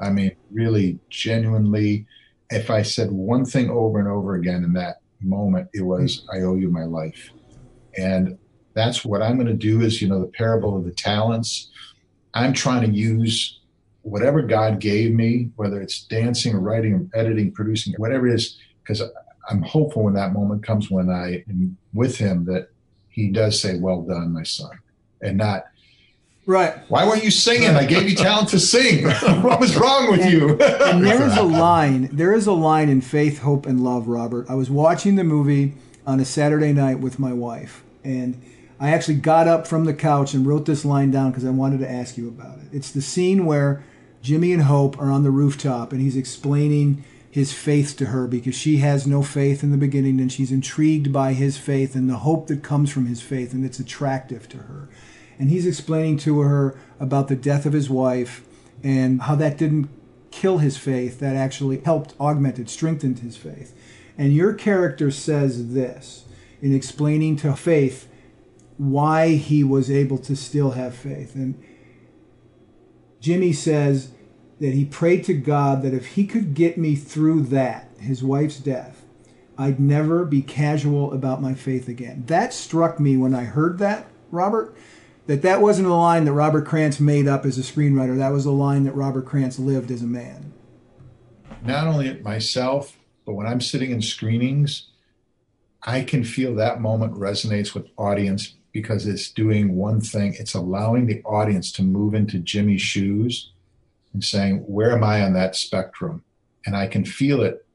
I mean, really, genuinely, if I said one thing over and over again in that moment, it was, I owe you my life. And that's what I'm going to do is, you know, the parable of the talents. I'm trying to use whatever God gave me, whether it's dancing or writing or editing, producing, whatever it is, because I'm hopeful when that moment comes when I am with him that he does say, Well done, my son, and not, Right. Why weren't you singing? I gave you talent to sing. what was wrong with and, you? and there is a line. There is a line in Faith, Hope, and Love, Robert. I was watching the movie on a Saturday night with my wife, and I actually got up from the couch and wrote this line down because I wanted to ask you about it. It's the scene where Jimmy and Hope are on the rooftop and he's explaining his faith to her because she has no faith in the beginning and she's intrigued by his faith and the hope that comes from his faith and it's attractive to her. And he's explaining to her about the death of his wife and how that didn't kill his faith, that actually helped augment it, strengthened his faith. And your character says this in explaining to Faith why he was able to still have faith. And Jimmy says that he prayed to God that if he could get me through that, his wife's death, I'd never be casual about my faith again. That struck me when I heard that, Robert, that that wasn't a line that Robert Krantz made up as a screenwriter. That was a line that Robert Krantz lived as a man. Not only at myself, but when I'm sitting in screenings, I can feel that moment resonates with audience because it's doing one thing it's allowing the audience to move into Jimmy's shoes and saying, Where am I on that spectrum? And I can feel it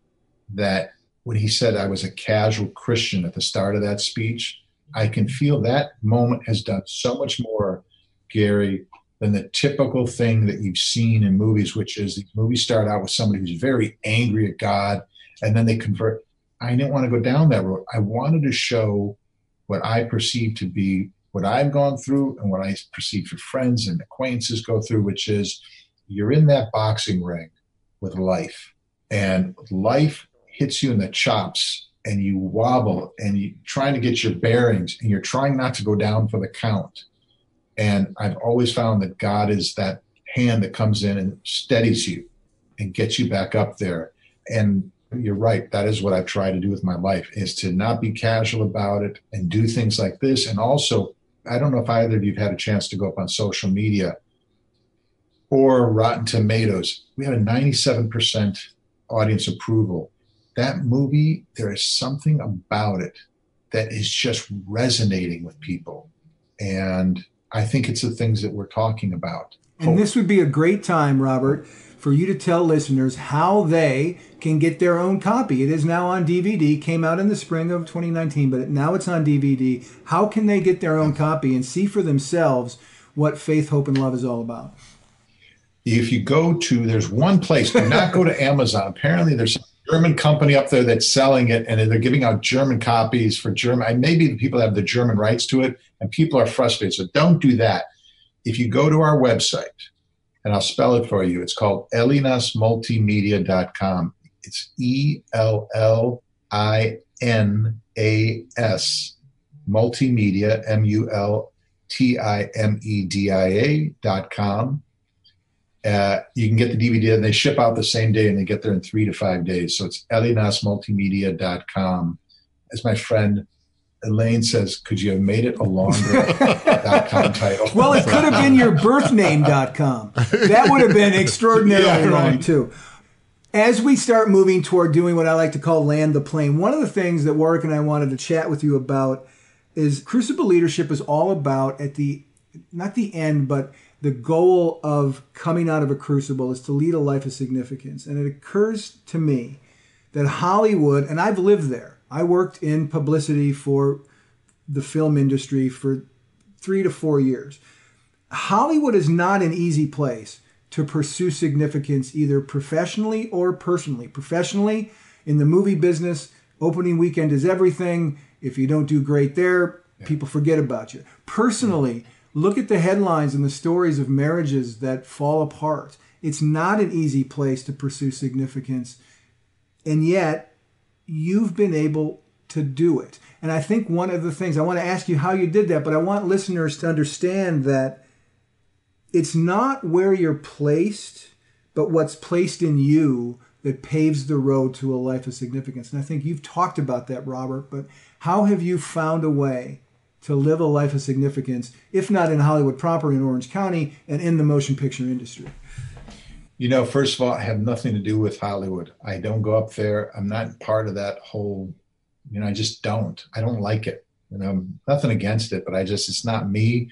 that when he said I was a casual Christian at the start of that speech, I can feel that moment has done so much more, Gary, than the typical thing that you've seen in movies, which is these movies start out with somebody who's very angry at God and then they convert. I didn't want to go down that road. I wanted to show what I perceive to be what I've gone through and what I perceive for friends and acquaintances go through, which is you're in that boxing ring with life, and life hits you in the chops, and you wobble, and you're trying to get your bearings, and you're trying not to go down for the count. And I've always found that God is that hand that comes in and steadies you and gets you back up there. And you're right. That is what I've tried to do with my life is to not be casual about it and do things like this. And also, I don't know if either of you've had a chance to go up on social media or Rotten Tomatoes. We had a 97% audience approval. That movie, there is something about it that is just resonating with people. And I think it's the things that we're talking about. And this would be a great time, Robert, for you to tell listeners how they can get their own copy. It is now on DVD, came out in the spring of 2019, but now it's on DVD. How can they get their own copy and see for themselves what faith, hope, and love is all about? If you go to, there's one place, do not go to Amazon. Apparently, there's a German company up there that's selling it, and they're giving out German copies for German. Maybe the people have the German rights to it, and people are frustrated. So don't do that. If you go to our website, and I'll spell it for you, it's called ellinasmultimedia.com. It's E L L I N A S multimedia, M U L T I M E D I A dot com. Uh, you can get the DVD and they ship out the same day and they get there in three to five days. So it's com. As my friend Elaine says, could you have made it a longer .com title? Well, it could have been your birth birthname.com. That would have been extraordinarily yeah, right. long too. As we start moving toward doing what I like to call land the plane, one of the things that Warwick and I wanted to chat with you about is Crucible Leadership is all about at the not the end, but the goal of coming out of a crucible is to lead a life of significance. And it occurs to me that Hollywood, and I've lived there. I worked in publicity for the film industry for three to four years. Hollywood is not an easy place to pursue significance either professionally or personally. Professionally, in the movie business, opening weekend is everything. If you don't do great there, yeah. people forget about you. Personally, look at the headlines and the stories of marriages that fall apart. It's not an easy place to pursue significance. And yet, you've been able to do it. And I think one of the things I want to ask you how you did that, but I want listeners to understand that it's not where you're placed, but what's placed in you that paves the road to a life of significance. And I think you've talked about that, Robert, but how have you found a way to live a life of significance, if not in Hollywood proper, in Orange County, and in the motion picture industry? You know, first of all, I have nothing to do with Hollywood. I don't go up there. I'm not part of that whole, you know, I just don't. I don't like it. You know, nothing against it, but I just, it's not me.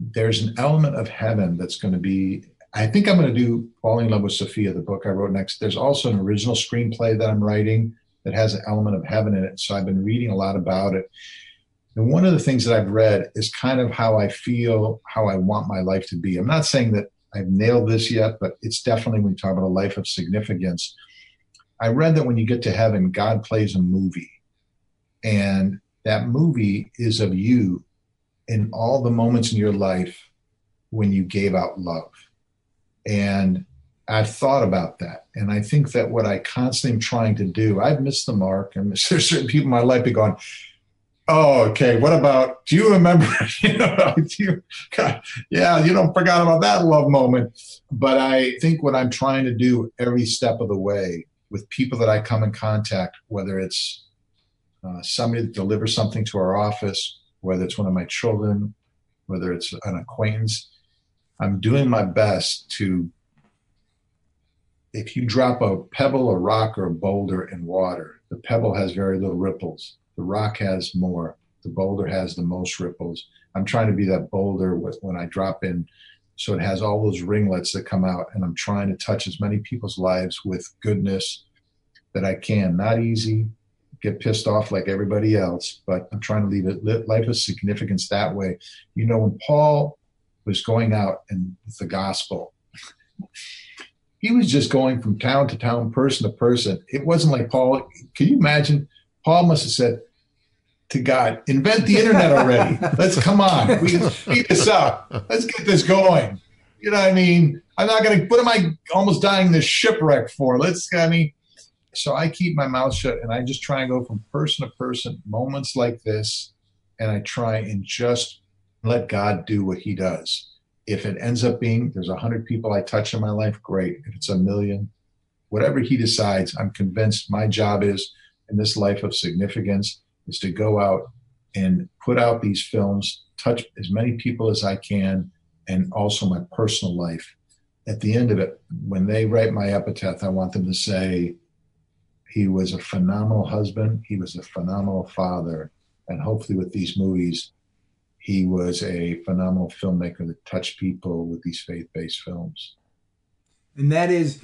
There's an element of heaven that's going to be I think I'm going to do Falling in Love with Sophia, the book I wrote next. There's also an original screenplay that I'm writing that has an element of heaven in it. So I've been reading a lot about it. And one of the things that I've read is kind of how I feel, how I want my life to be. I'm not saying that I've nailed this yet, but it's definitely when you talk about a life of significance. I read that when you get to heaven, God plays a movie. And that movie is of you in all the moments in your life when you gave out love and I've thought about that. And I think that what I constantly am trying to do, I've missed the mark. And there's certain people in my life be going, Oh, okay. What about, do you remember, you know, you, God, yeah, you don't forgot about that love moment. But I think what I'm trying to do every step of the way with people that I come in contact, whether it's uh, somebody that delivers something to our office, whether it's one of my children, whether it's an acquaintance, I'm doing my best to, if you drop a pebble, a rock, or a boulder in water, the pebble has very little ripples. The rock has more. The boulder has the most ripples. I'm trying to be that boulder with when I drop in, so it has all those ringlets that come out, and I'm trying to touch as many people's lives with goodness that I can. Not easy, get pissed off like everybody else, but I'm trying to leave it life of significance that way. You know, when Paul was going out and the gospel. he was just going from town to town, person to person. It wasn't like Paul. Can you imagine? Paul must have said to God, "Invent the internet already. Let's come on. We speed this up. Let's get this going." You know what I mean? I'm not going to. What am I almost dying this shipwreck for? Let's. I mean, so I keep my mouth shut and I just try and go from person to person, moments like this, and I try and just let God do what he does. If it ends up being there's a hundred people I touch in my life, great. If it's a million, whatever he decides, I'm convinced my job is in this life of significance is to go out and put out these films, touch as many people as I can, and also my personal life. At the end of it, when they write my epitaph, I want them to say, he was a phenomenal husband, he was a phenomenal father, and hopefully with these movies, he was a phenomenal filmmaker that touched people with these faith-based films. And that is,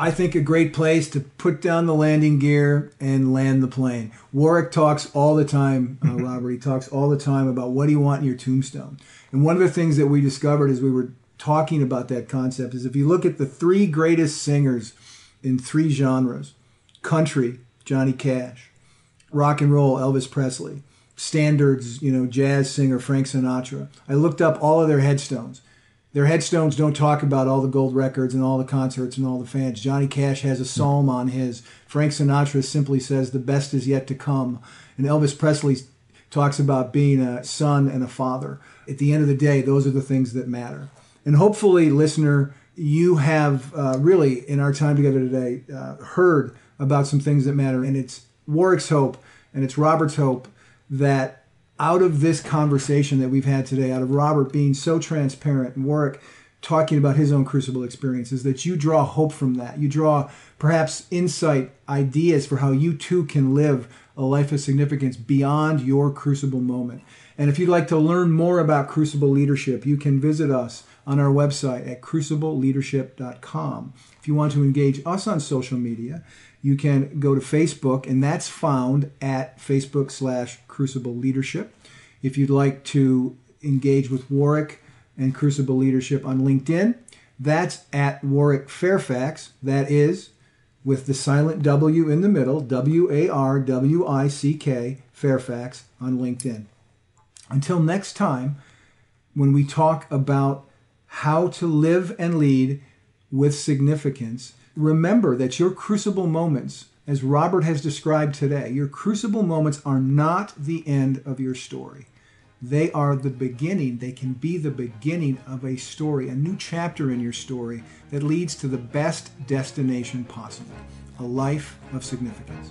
I think, a great place to put down the landing gear and land the plane. Warwick talks all the time, uh, Robert. He talks all the time about what do you want in your tombstone. And one of the things that we discovered as we were talking about that concept is if you look at the three greatest singers in three genres, country, Johnny Cash, rock and roll, Elvis Presley, standards, you know, jazz singer Frank Sinatra. I looked up all of their headstones. Their headstones don't talk about all the gold records and all the concerts and all the fans. Johnny Cash has a psalm on his. Frank Sinatra simply says, The best is yet to come. And Elvis Presley talks about being a son and a father. At the end of the day, those are the things that matter. And hopefully, listener, you have uh, really, in our time together today, uh, heard about some things that matter. And it's Warwick's hope and it's Robert's hope that out of this conversation that we've had today, out of Robert being so transparent and Warwick talking about his own crucible experiences, that you draw hope from that. You draw perhaps insight, ideas for how you too can live a life of significance beyond your crucible moment. And if you'd like to learn more about crucible leadership, you can visit us on our website at crucibleleadership.com. If you want to engage us on social media, you can go to Facebook, and that's found at Facebook slash Crucible Leadership. If you'd like to engage with Warwick and Crucible Leadership on LinkedIn, that's at Warwick Fairfax. That is with the silent W in the middle, W A R W I C K, Fairfax on LinkedIn. Until next time, when we talk about how to live and lead with significance, remember that your crucible moments, as Robert has described today, your crucible moments are not the end of your story. They are the beginning. They can be the beginning of a story, a new chapter in your story that leads to the best destination possible a life of significance.